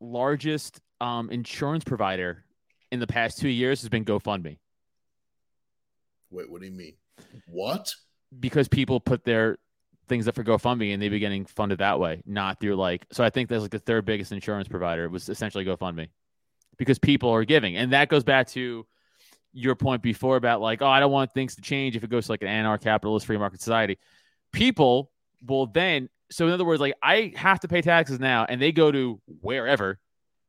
largest um insurance provider in the past two years has been GoFundMe Wait, what do you mean? What? because people put their things up for GoFundMe and they be getting funded that way, not through like. So I think that's like the third biggest insurance provider was essentially GoFundMe because people are giving, and that goes back to your point before about like, oh, I don't want things to change if it goes to like an anarcho capitalist free market society. People will then. So in other words, like I have to pay taxes now, and they go to wherever,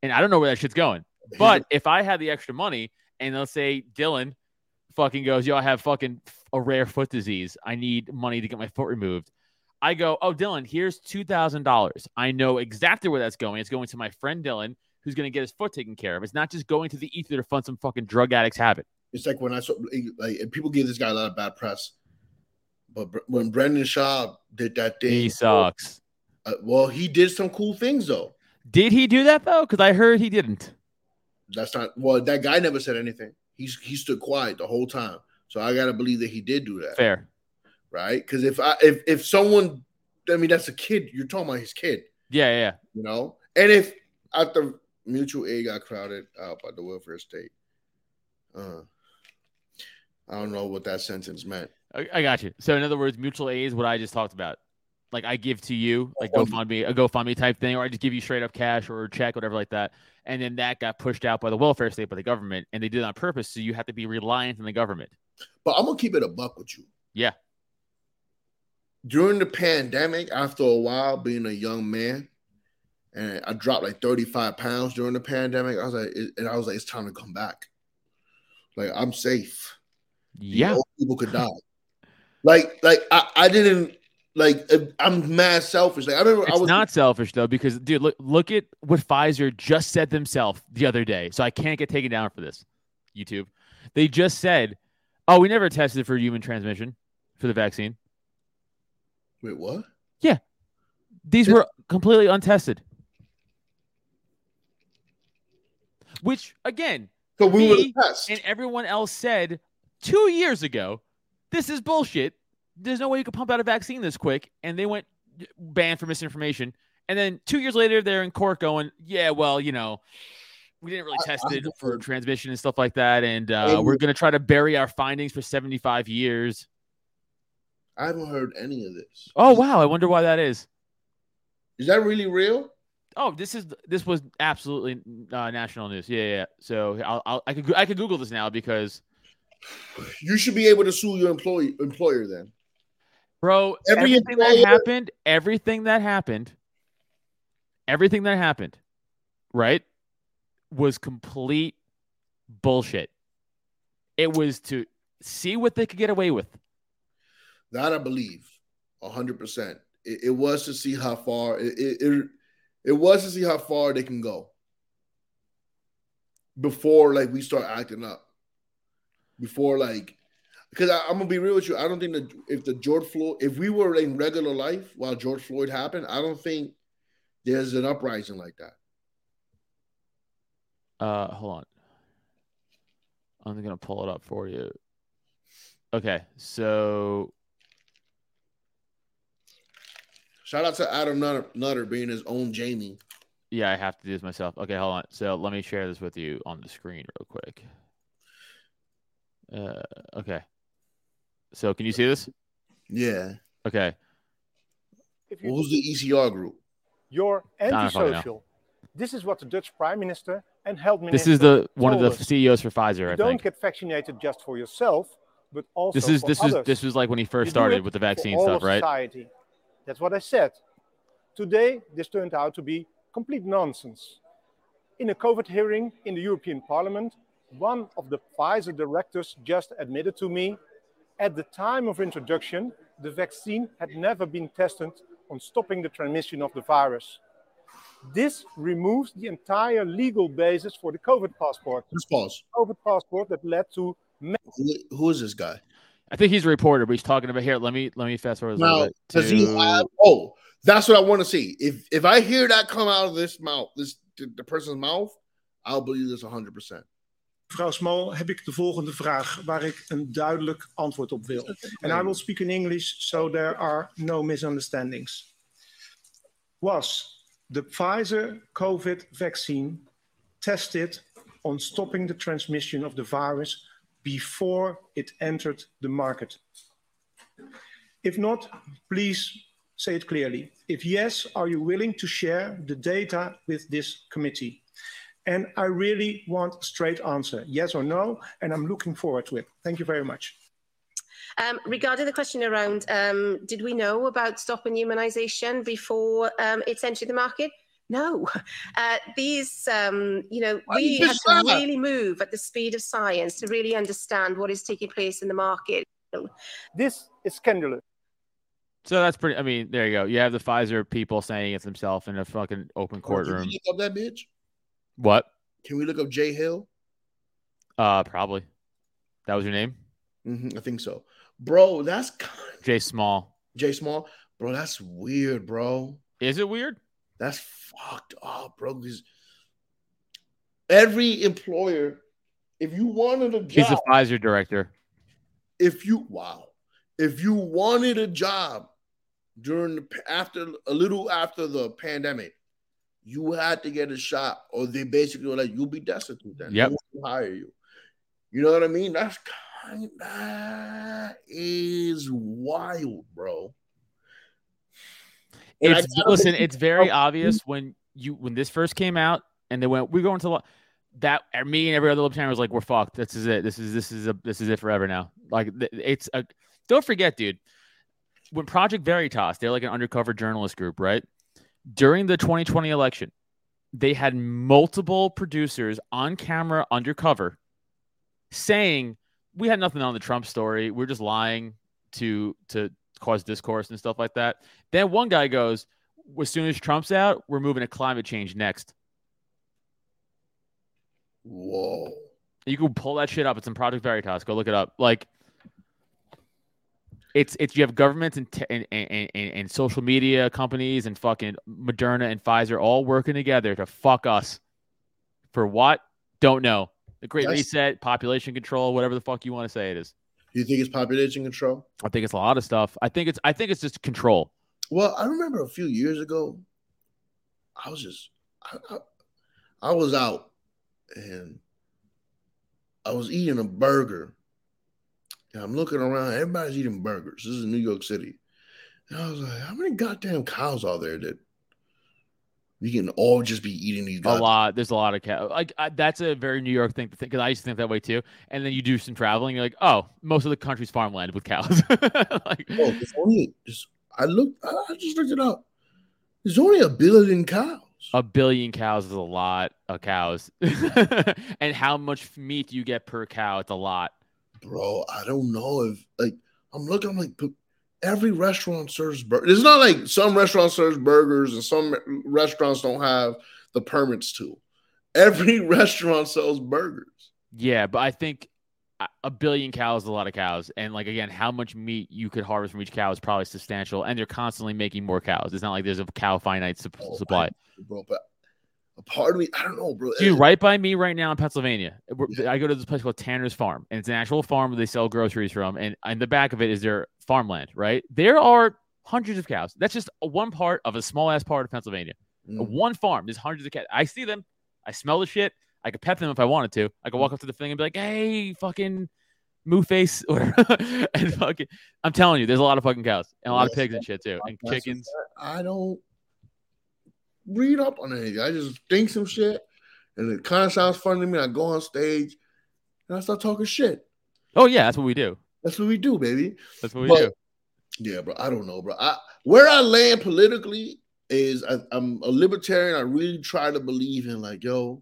and I don't know where that shit's going. But if I had the extra money, and let's say Dylan fucking goes, yo, I have fucking a rare foot disease. I need money to get my foot removed. I go, oh, Dylan, here's two thousand dollars. I know exactly where that's going. It's going to my friend Dylan, who's going to get his foot taken care of. It's not just going to the ether to fund some fucking drug addict's habit. It's like when I saw like people give this guy a lot of bad press, but when Brendan Shaw did that thing, He sucks. uh, well, he did some cool things though. Did he do that though? Because I heard he didn't. That's not well. That guy never said anything. He's he stood quiet the whole time. So I gotta believe that he did do that, Fair. right? Because if I if if someone, I mean, that's a kid. You're talking about his kid, Yeah, yeah. you know. And if after mutual aid got crowded out by the welfare state, uh, I don't know what that sentence meant. I, I got you. So in other words, mutual aid is what I just talked about. Like I give to you, like. GoFundMe, a GoFundMe type thing, or I just give you straight up cash or a check, whatever like that. And then that got pushed out by the welfare state, by the government, and they did it on purpose. So you have to be reliant on the government. But I'm gonna keep it a buck with you. Yeah. During the pandemic, after a while being a young man, and I dropped like 35 pounds during the pandemic, I was like, and I was like, it's time to come back. Like I'm safe. Yeah. people could die. Like, like I, I didn't like. I'm mad selfish. Like I remember I It's was not selfish though, because dude, look look at what Pfizer just said themselves the other day. So I can't get taken down for this. YouTube. They just said, Oh, we never tested for human transmission for the vaccine. Wait, what? Yeah, these were completely untested. Which again, So we Me and everyone else said two years ago, this is bullshit. There's no way you could pump out a vaccine this quick. And they went banned for misinformation. And then two years later, they're in court going, yeah, well, you know, we didn't really test it for transmission and stuff like that. And uh, we're going to try to bury our findings for 75 years. I haven't heard any of this. Oh, wow. I wonder why that is. Is that really real? Oh, this is this was absolutely uh, national news. Yeah, yeah. yeah. So I'll, I'll I could I could Google this now because You should be able to sue your employee employer then. Bro, Every everything that happened, everything that happened, everything that happened, right, was complete bullshit. It was to see what they could get away with. That I believe, hundred percent. It, was to see how far it, it, it it was to see how far they can go before like we start acting up. Before like, because I, am gonna be real with you, I don't think that if the George Floyd, if we were in regular life while George Floyd happened, I don't think there's an uprising like that. Uh, hold on. I'm gonna pull it up for you. Okay, so shout out to Adam Nutter, Nutter being his own Jamie. Yeah, I have to do this myself. Okay, hold on. So let me share this with you on the screen real quick. Uh, okay. So can you see this? Yeah. Okay. If you, Who's the ECR group? You're antisocial. This is what the Dutch Prime Minister and Health Minister. This is the one of the CEOs for Pfizer. You I don't think. get vaccinated just for yourself, but also this is this others. is this was like when he first started with the vaccine stuff, right? Society. That's what I said. Today, this turned out to be complete nonsense. In a COVID hearing in the European Parliament, one of the Pfizer directors just admitted to me at the time of introduction, the vaccine had never been tested on stopping the transmission of the virus. This removes the entire legal basis for the COVID passport. Let's pause. COVID passport that led to. Who is this guy? I think he's a reporter, but he's talking about here. Let me let me fast forward. Now, does to... he have? Oh, that's what I want to see. If if I hear that come out of this mouth, this the, the person's mouth, I'll believe this 100 percent. Mevrouw Small, heb ik de volgende vraag waar ik een duidelijk antwoord op wil. And I will speak in English so there are no misunderstandings. Was the Pfizer COVID vaccine tested on stopping the transmission of the virus before it entered the market? If not, please say it clearly. If yes, are you willing to share the data with this committee? And I really want a straight answer, yes or no, and I'm looking forward to it. Thank you very much. Um, regarding the question around, um, did we know about stopping humanisation before um, it's entered the market? No, uh, these, um, you know, Why we have to really move at the speed of science to really understand what is taking place in the market. This is scandalous. So that's pretty. I mean, there you go. You have the Pfizer people saying it themselves in a fucking open courtroom. Oh, up that bitch? What? Can we look up Jay Hill? Uh, probably. That was your name? Mm-hmm, I think so, bro. That's. Jay Small. Jay Small, bro. That's weird, bro. Is it weird? That's fucked up, bro. Because every employer, if you wanted a job, he's a Pfizer director. If you wow, if you wanted a job during the after a little after the pandemic, you had to get a shot, or they basically were like, "You'll be destitute then. Yep. We'll hire you." You know what I mean? That's kind. That is wild, bro. it's listen. It's very obvious when you when this first came out, and they went, "We're going to." That uh, me and every other libertarian was like, "We're fucked. This is it. This is this is a this is it forever now." Like it's a. Don't forget, dude. When Project Veritas, they're like an undercover journalist group, right? During the 2020 election, they had multiple producers on camera undercover saying we had nothing on the Trump story. We're just lying to to cause discourse and stuff like that. Then one guy goes, as soon as Trump's out, we're moving to climate change next. Whoa. You can pull that shit up. It's in Project Veritas. Go look it up. Like it's it's you have governments and, and, and, and, social media companies and fucking Moderna and Pfizer all working together to fuck us. For what? Don't know. The Great Reset, population control, whatever the fuck you want to say it is. Do you think it's population control? I think it's a lot of stuff. I think it's I think it's just control. Well, I remember a few years ago, I was just I, I, I was out and I was eating a burger and I'm looking around, everybody's eating burgers. This is New York City. And I was like, how many goddamn cows are there that we can all just be eating these? A lot. There's a lot of cows. Like I, that's a very New York thing to think because I used to think that way too. And then you do some traveling, you're like, oh, most of the country's farmland with cows. like, oh, it's only just, I looked. I just looked it up. There's only a billion cows. A billion cows is a lot of cows. and how much meat do you get per cow? It's a lot bro, I don't know if like I'm looking. I'm like, every restaurant serves burgers. It's not like some restaurants serves burgers and some restaurants don't have the permits to. Every restaurant sells burgers. Yeah, but I think a- billion cows is a lot of cows, and like again, how much meat you could harvest from each cow is probably substantial, and they're constantly making more cows. It's not like there's a cow finite sup- Oh, supply. bro. But a part of me, I don't know, bro. Dude, eh, right by me right now in Pennsylvania, eh, we're- I go to this place called Tanner's Farm, and it's an actual farm where they sell groceries from. And in the back of it is their farmland, right? There are hundreds of cows. That's just one part of a small ass part of Pennsylvania. Mm. One farm, there's hundreds of cows. I see them, I smell the shit. I could pet them if I wanted to. I could mm. walk up to the thing and be like, "Hey, fucking moo face," or and fucking. I'm telling you, there's a lot of fucking cows and a lot of pigs and shit too, and chickens. I don't read up on anything. I just think some shit, and it kind of sounds funny to me. I go on stage and I start talking shit. Oh yeah, that's what we do. That's what we do, baby. That's what we But- do. Yeah, bro. I don't know, bro. I, where I land politically is I, I'm a libertarian. I really try to believe in like, yo,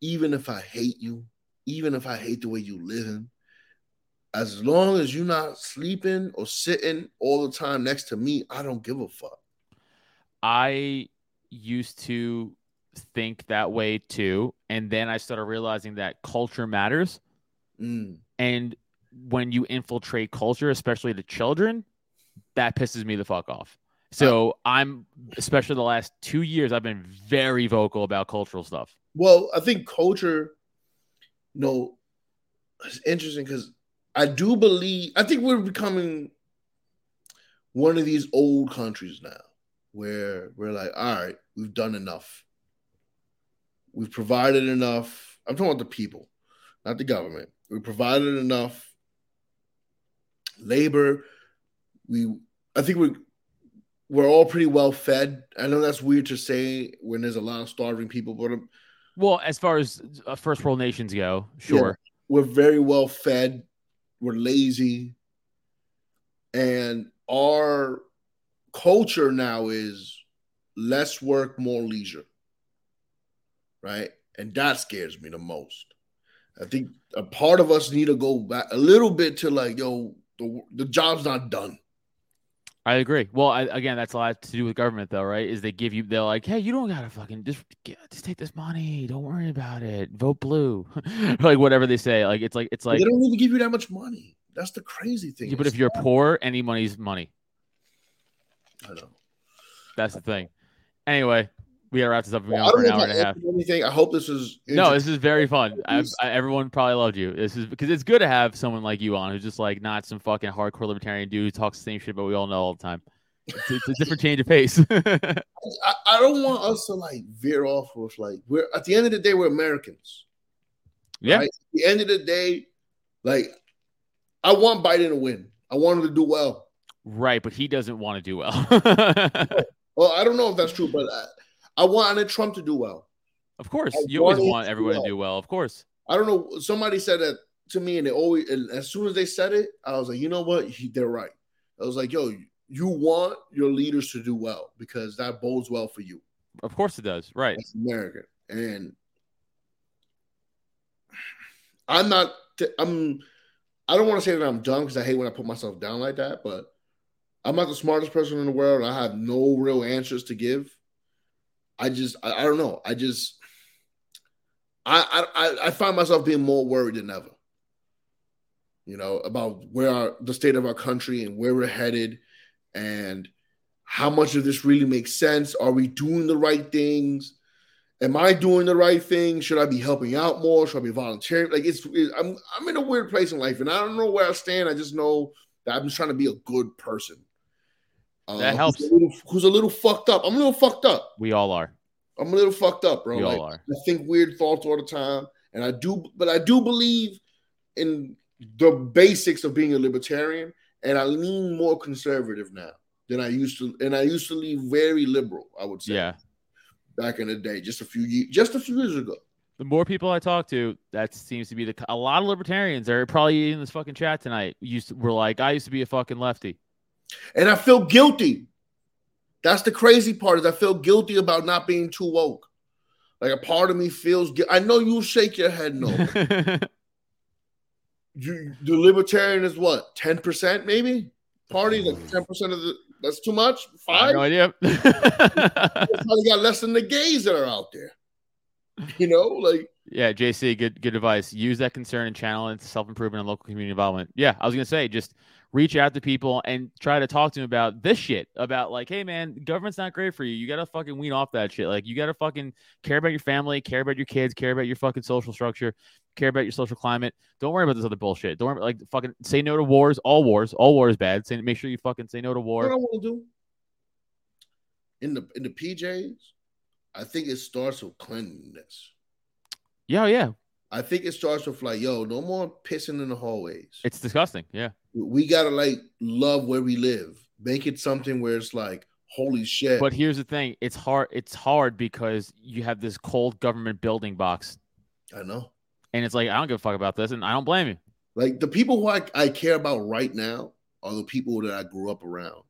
even if I hate you, even if I hate the way you living, as long as you're not sleeping or sitting all the time next to me, I don't give a fuck. I used to think that way too. And then I started realizing that culture matters. Mm. And when you infiltrate culture, especially the children, that pisses me the fuck off. So I'm, especially the last two years, I've been very vocal about cultural stuff. Well, I think culture, you know, it's interesting because I do believe I think we're becoming one of these old countries now where we're like, all right, we've done enough. We've provided enough. I'm talking about the people, not the government. We provided enough labor. We I think we're we're all pretty well fed. I know that's weird to say when there's a lot of starving people, but um, Well, as far as uh, first world nations go, sure. we're very well fed. We're lazy. And our culture now is less work, more leisure. Right? And that scares me the most. I think a part of us need to go back a little bit to like, yo, the, the job's not done. I agree. Well, I, again, that's a lot to do with government, though, right? Is they give you, they're like, hey, you don't gotta fucking just get, just take this money. Don't worry about it. Vote blue, like whatever they say. Like it's like it's like, they don't even give you that much money. That's the crazy thing. yeah, but if you're poor, any money's money. I know. That's the thing. Anyway, we gotta wrap this up. We're Well, I for an hour and a half. anything. I hope this is No, this is very fun. I, I, everyone probably loved you. This is because it's good to have someone like you on who's just like not some fucking hardcore libertarian dude who talks the same shit, but we all know all the time. It's, it's a different change of pace. I, I don't want us to like veer off with like we're at the end of the day we're Americans. yeah, right? At the end of the day, like I want Biden to win. I want him to do well. right. But he doesn't want to do well. Well, I don't know if that's true, but I, I wanted Trump to do well. Of course, I you always want everyone to well. do well. Of course. I don't know. Somebody said that to me, and they always, and as soon as they said it, I was like, you know what? He, they're right. I was like, yo, you want your leaders to do well because that bodes well for you. Of course it does. Right. as American. And I'm not. t- I'm. I don't want to say that I'm dumb because I hate when I put myself down like that. But I'm not the smartest person in the world. I have no real answers to give. I just. I, I don't know. I just. I, I I find myself being more worried than ever. You know about where our the state of our country and where we're headed, and how much of this really makes sense. Are we doing the right things? Am I doing the right thing? Should I be helping out more? Should I be volunteering? Like it's, it- I'm I'm in a weird place in life, and I don't know where I stand. I just know that I'm just trying to be a good person. Uh, That who's helps. a little- Who's a little fucked up? I'm a little fucked up. We all are. I'm a little fucked up, bro. We Like, all are. I think weird thoughts all the time, and I do, but I do believe in the basics of being a libertarian, and I lean more conservative now than I used to, and I used to lean very liberal. I would say, Yeah. back in the day, just a few years, just a few years ago. The more people I talk to, that seems to be the. A lot of libertarians are probably in this fucking chat tonight. Used to, were like, I used to be a fucking lefty. And I feel guilty. That's the crazy part is I feel guilty about not being too woke. Like a part of me feels. gui- I know you shake your head no. you, the libertarian is what ten percent maybe party like mm. ten percent of the that's too much five no idea. probably got less than the gays that are out there you know like yeah, JC, good good advice. Use that concern and channel it into self improvement and local community involvement. Yeah, I was gonna say just reach out to people and try to talk to them about this shit. About like, hey man, government's not great for you. You gotta fucking wean off that shit. Like you gotta fucking care about your family, care about your kids, care about your fucking social structure, care about your social climate. Don't worry about this other bullshit. Don't worry about, like fucking say no to wars. All wars, all war is bad. Say make sure you fucking say no to war. what I to do in the in the PJs I think it starts with cleanliness Yeah, yeah. I think it starts with like yo no more pissing in the hallways It's disgusting. Yeah. We gotta like love where we live make it something where it's like holy shit But here's the thing: it's hard. It's hard because you have this cold government building box, I know and it's like I don't give a fuck about this, and I don't blame you. Like the people who I, I care about right now are the people that I grew up around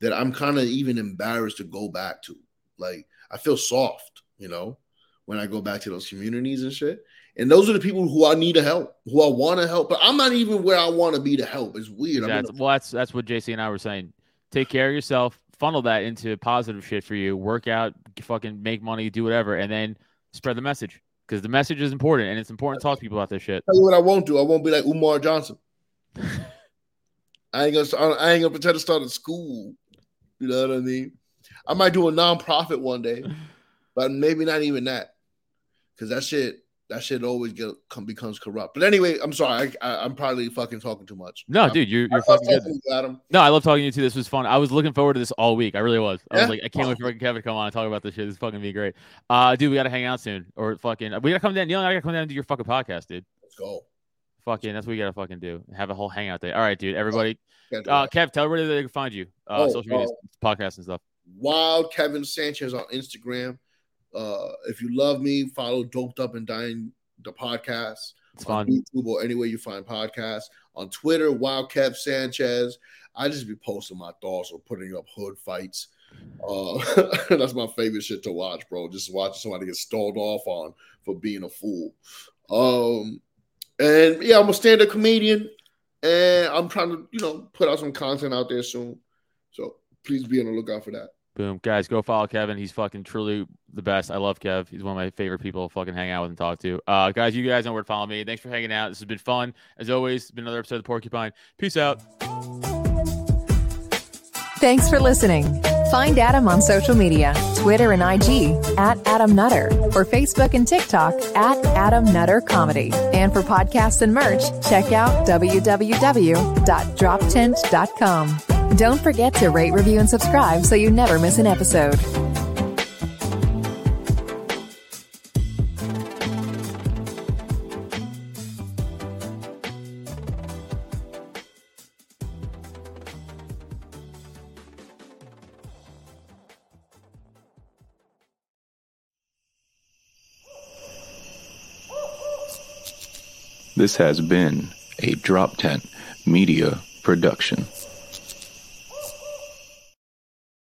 that I'm kind of even embarrassed to go back to. Like I feel soft, you know, when I go back to those communities and shit. And those are the people who I need to help, who I want to help, but I'm not even where I want to be to help. It's weird. In That's, a- well, that's that's what JC and I were saying. Take care of yourself. Funnel that into positive shit for you. Work out. Fucking make money. Do whatever, and then spread the message because the message is important, and it's important to talk to people about this shit. tell you what I won't do. I won't be like Umar Johnson. I ain't gonna. start- I ain't gonna pretend to start a school. You know what I mean? I might do a nonprofit one day, but maybe not even that, because that shit. That shit always get come becomes corrupt. But anyway, I'm sorry. I, I'm probably fucking talking too much. No, dude, you're you're fucking good. you, Adam. No, I love talking to you too. This was fun. I was looking forward to this all week. I really was. I was like, I can't wait for fucking Kevin to come on and talk about this shit. This is fucking be great. Uh, dude, we gotta hang out soon, or fucking we gotta come down. You know, I gotta come down and do your fucking podcast, dude. Let's go. Fucking, that's what we gotta fucking do. Have a whole hangout day. All right, dude. Everybody, Can't uh. Kev, tell everybody that they can find you. Uh, Oh, social media, podcasts and stuff. Wild Kevin Sanchez on Instagram. Uh, if you love me, follow Doped Up and Dying the podcast. It's on fun. YouTube or anywhere you find podcasts. On Twitter, Wild Kev Sanchez. I just be posting my thoughts or putting up hood fights. Uh, that's my favorite shit to watch, bro. Just watching somebody get stalled off on for being a fool. Um, and yeah, I'm a stand-up comedian, and I'm trying to, you know, put out some content out there soon. So please be on the lookout for that. Boom, guys, go follow Kevin. He's fucking truly the best. I love Kev. He's one of my favorite people to fucking hang out with and talk to. Uh, guys, you guys know where to follow me. Thanks for hanging out. This has been fun as always. Been another episode of the Porcupine. Peace out. Thanks for listening. Find Adam on social media Twitter and IG at Adam Nutter, or Facebook and TikTok at Adam Nutter Comedy. And for podcasts and merch, check out www.droptent.com. Don't forget to rate, review, and subscribe so you never miss an episode. This has been a Drop Tent Media Production.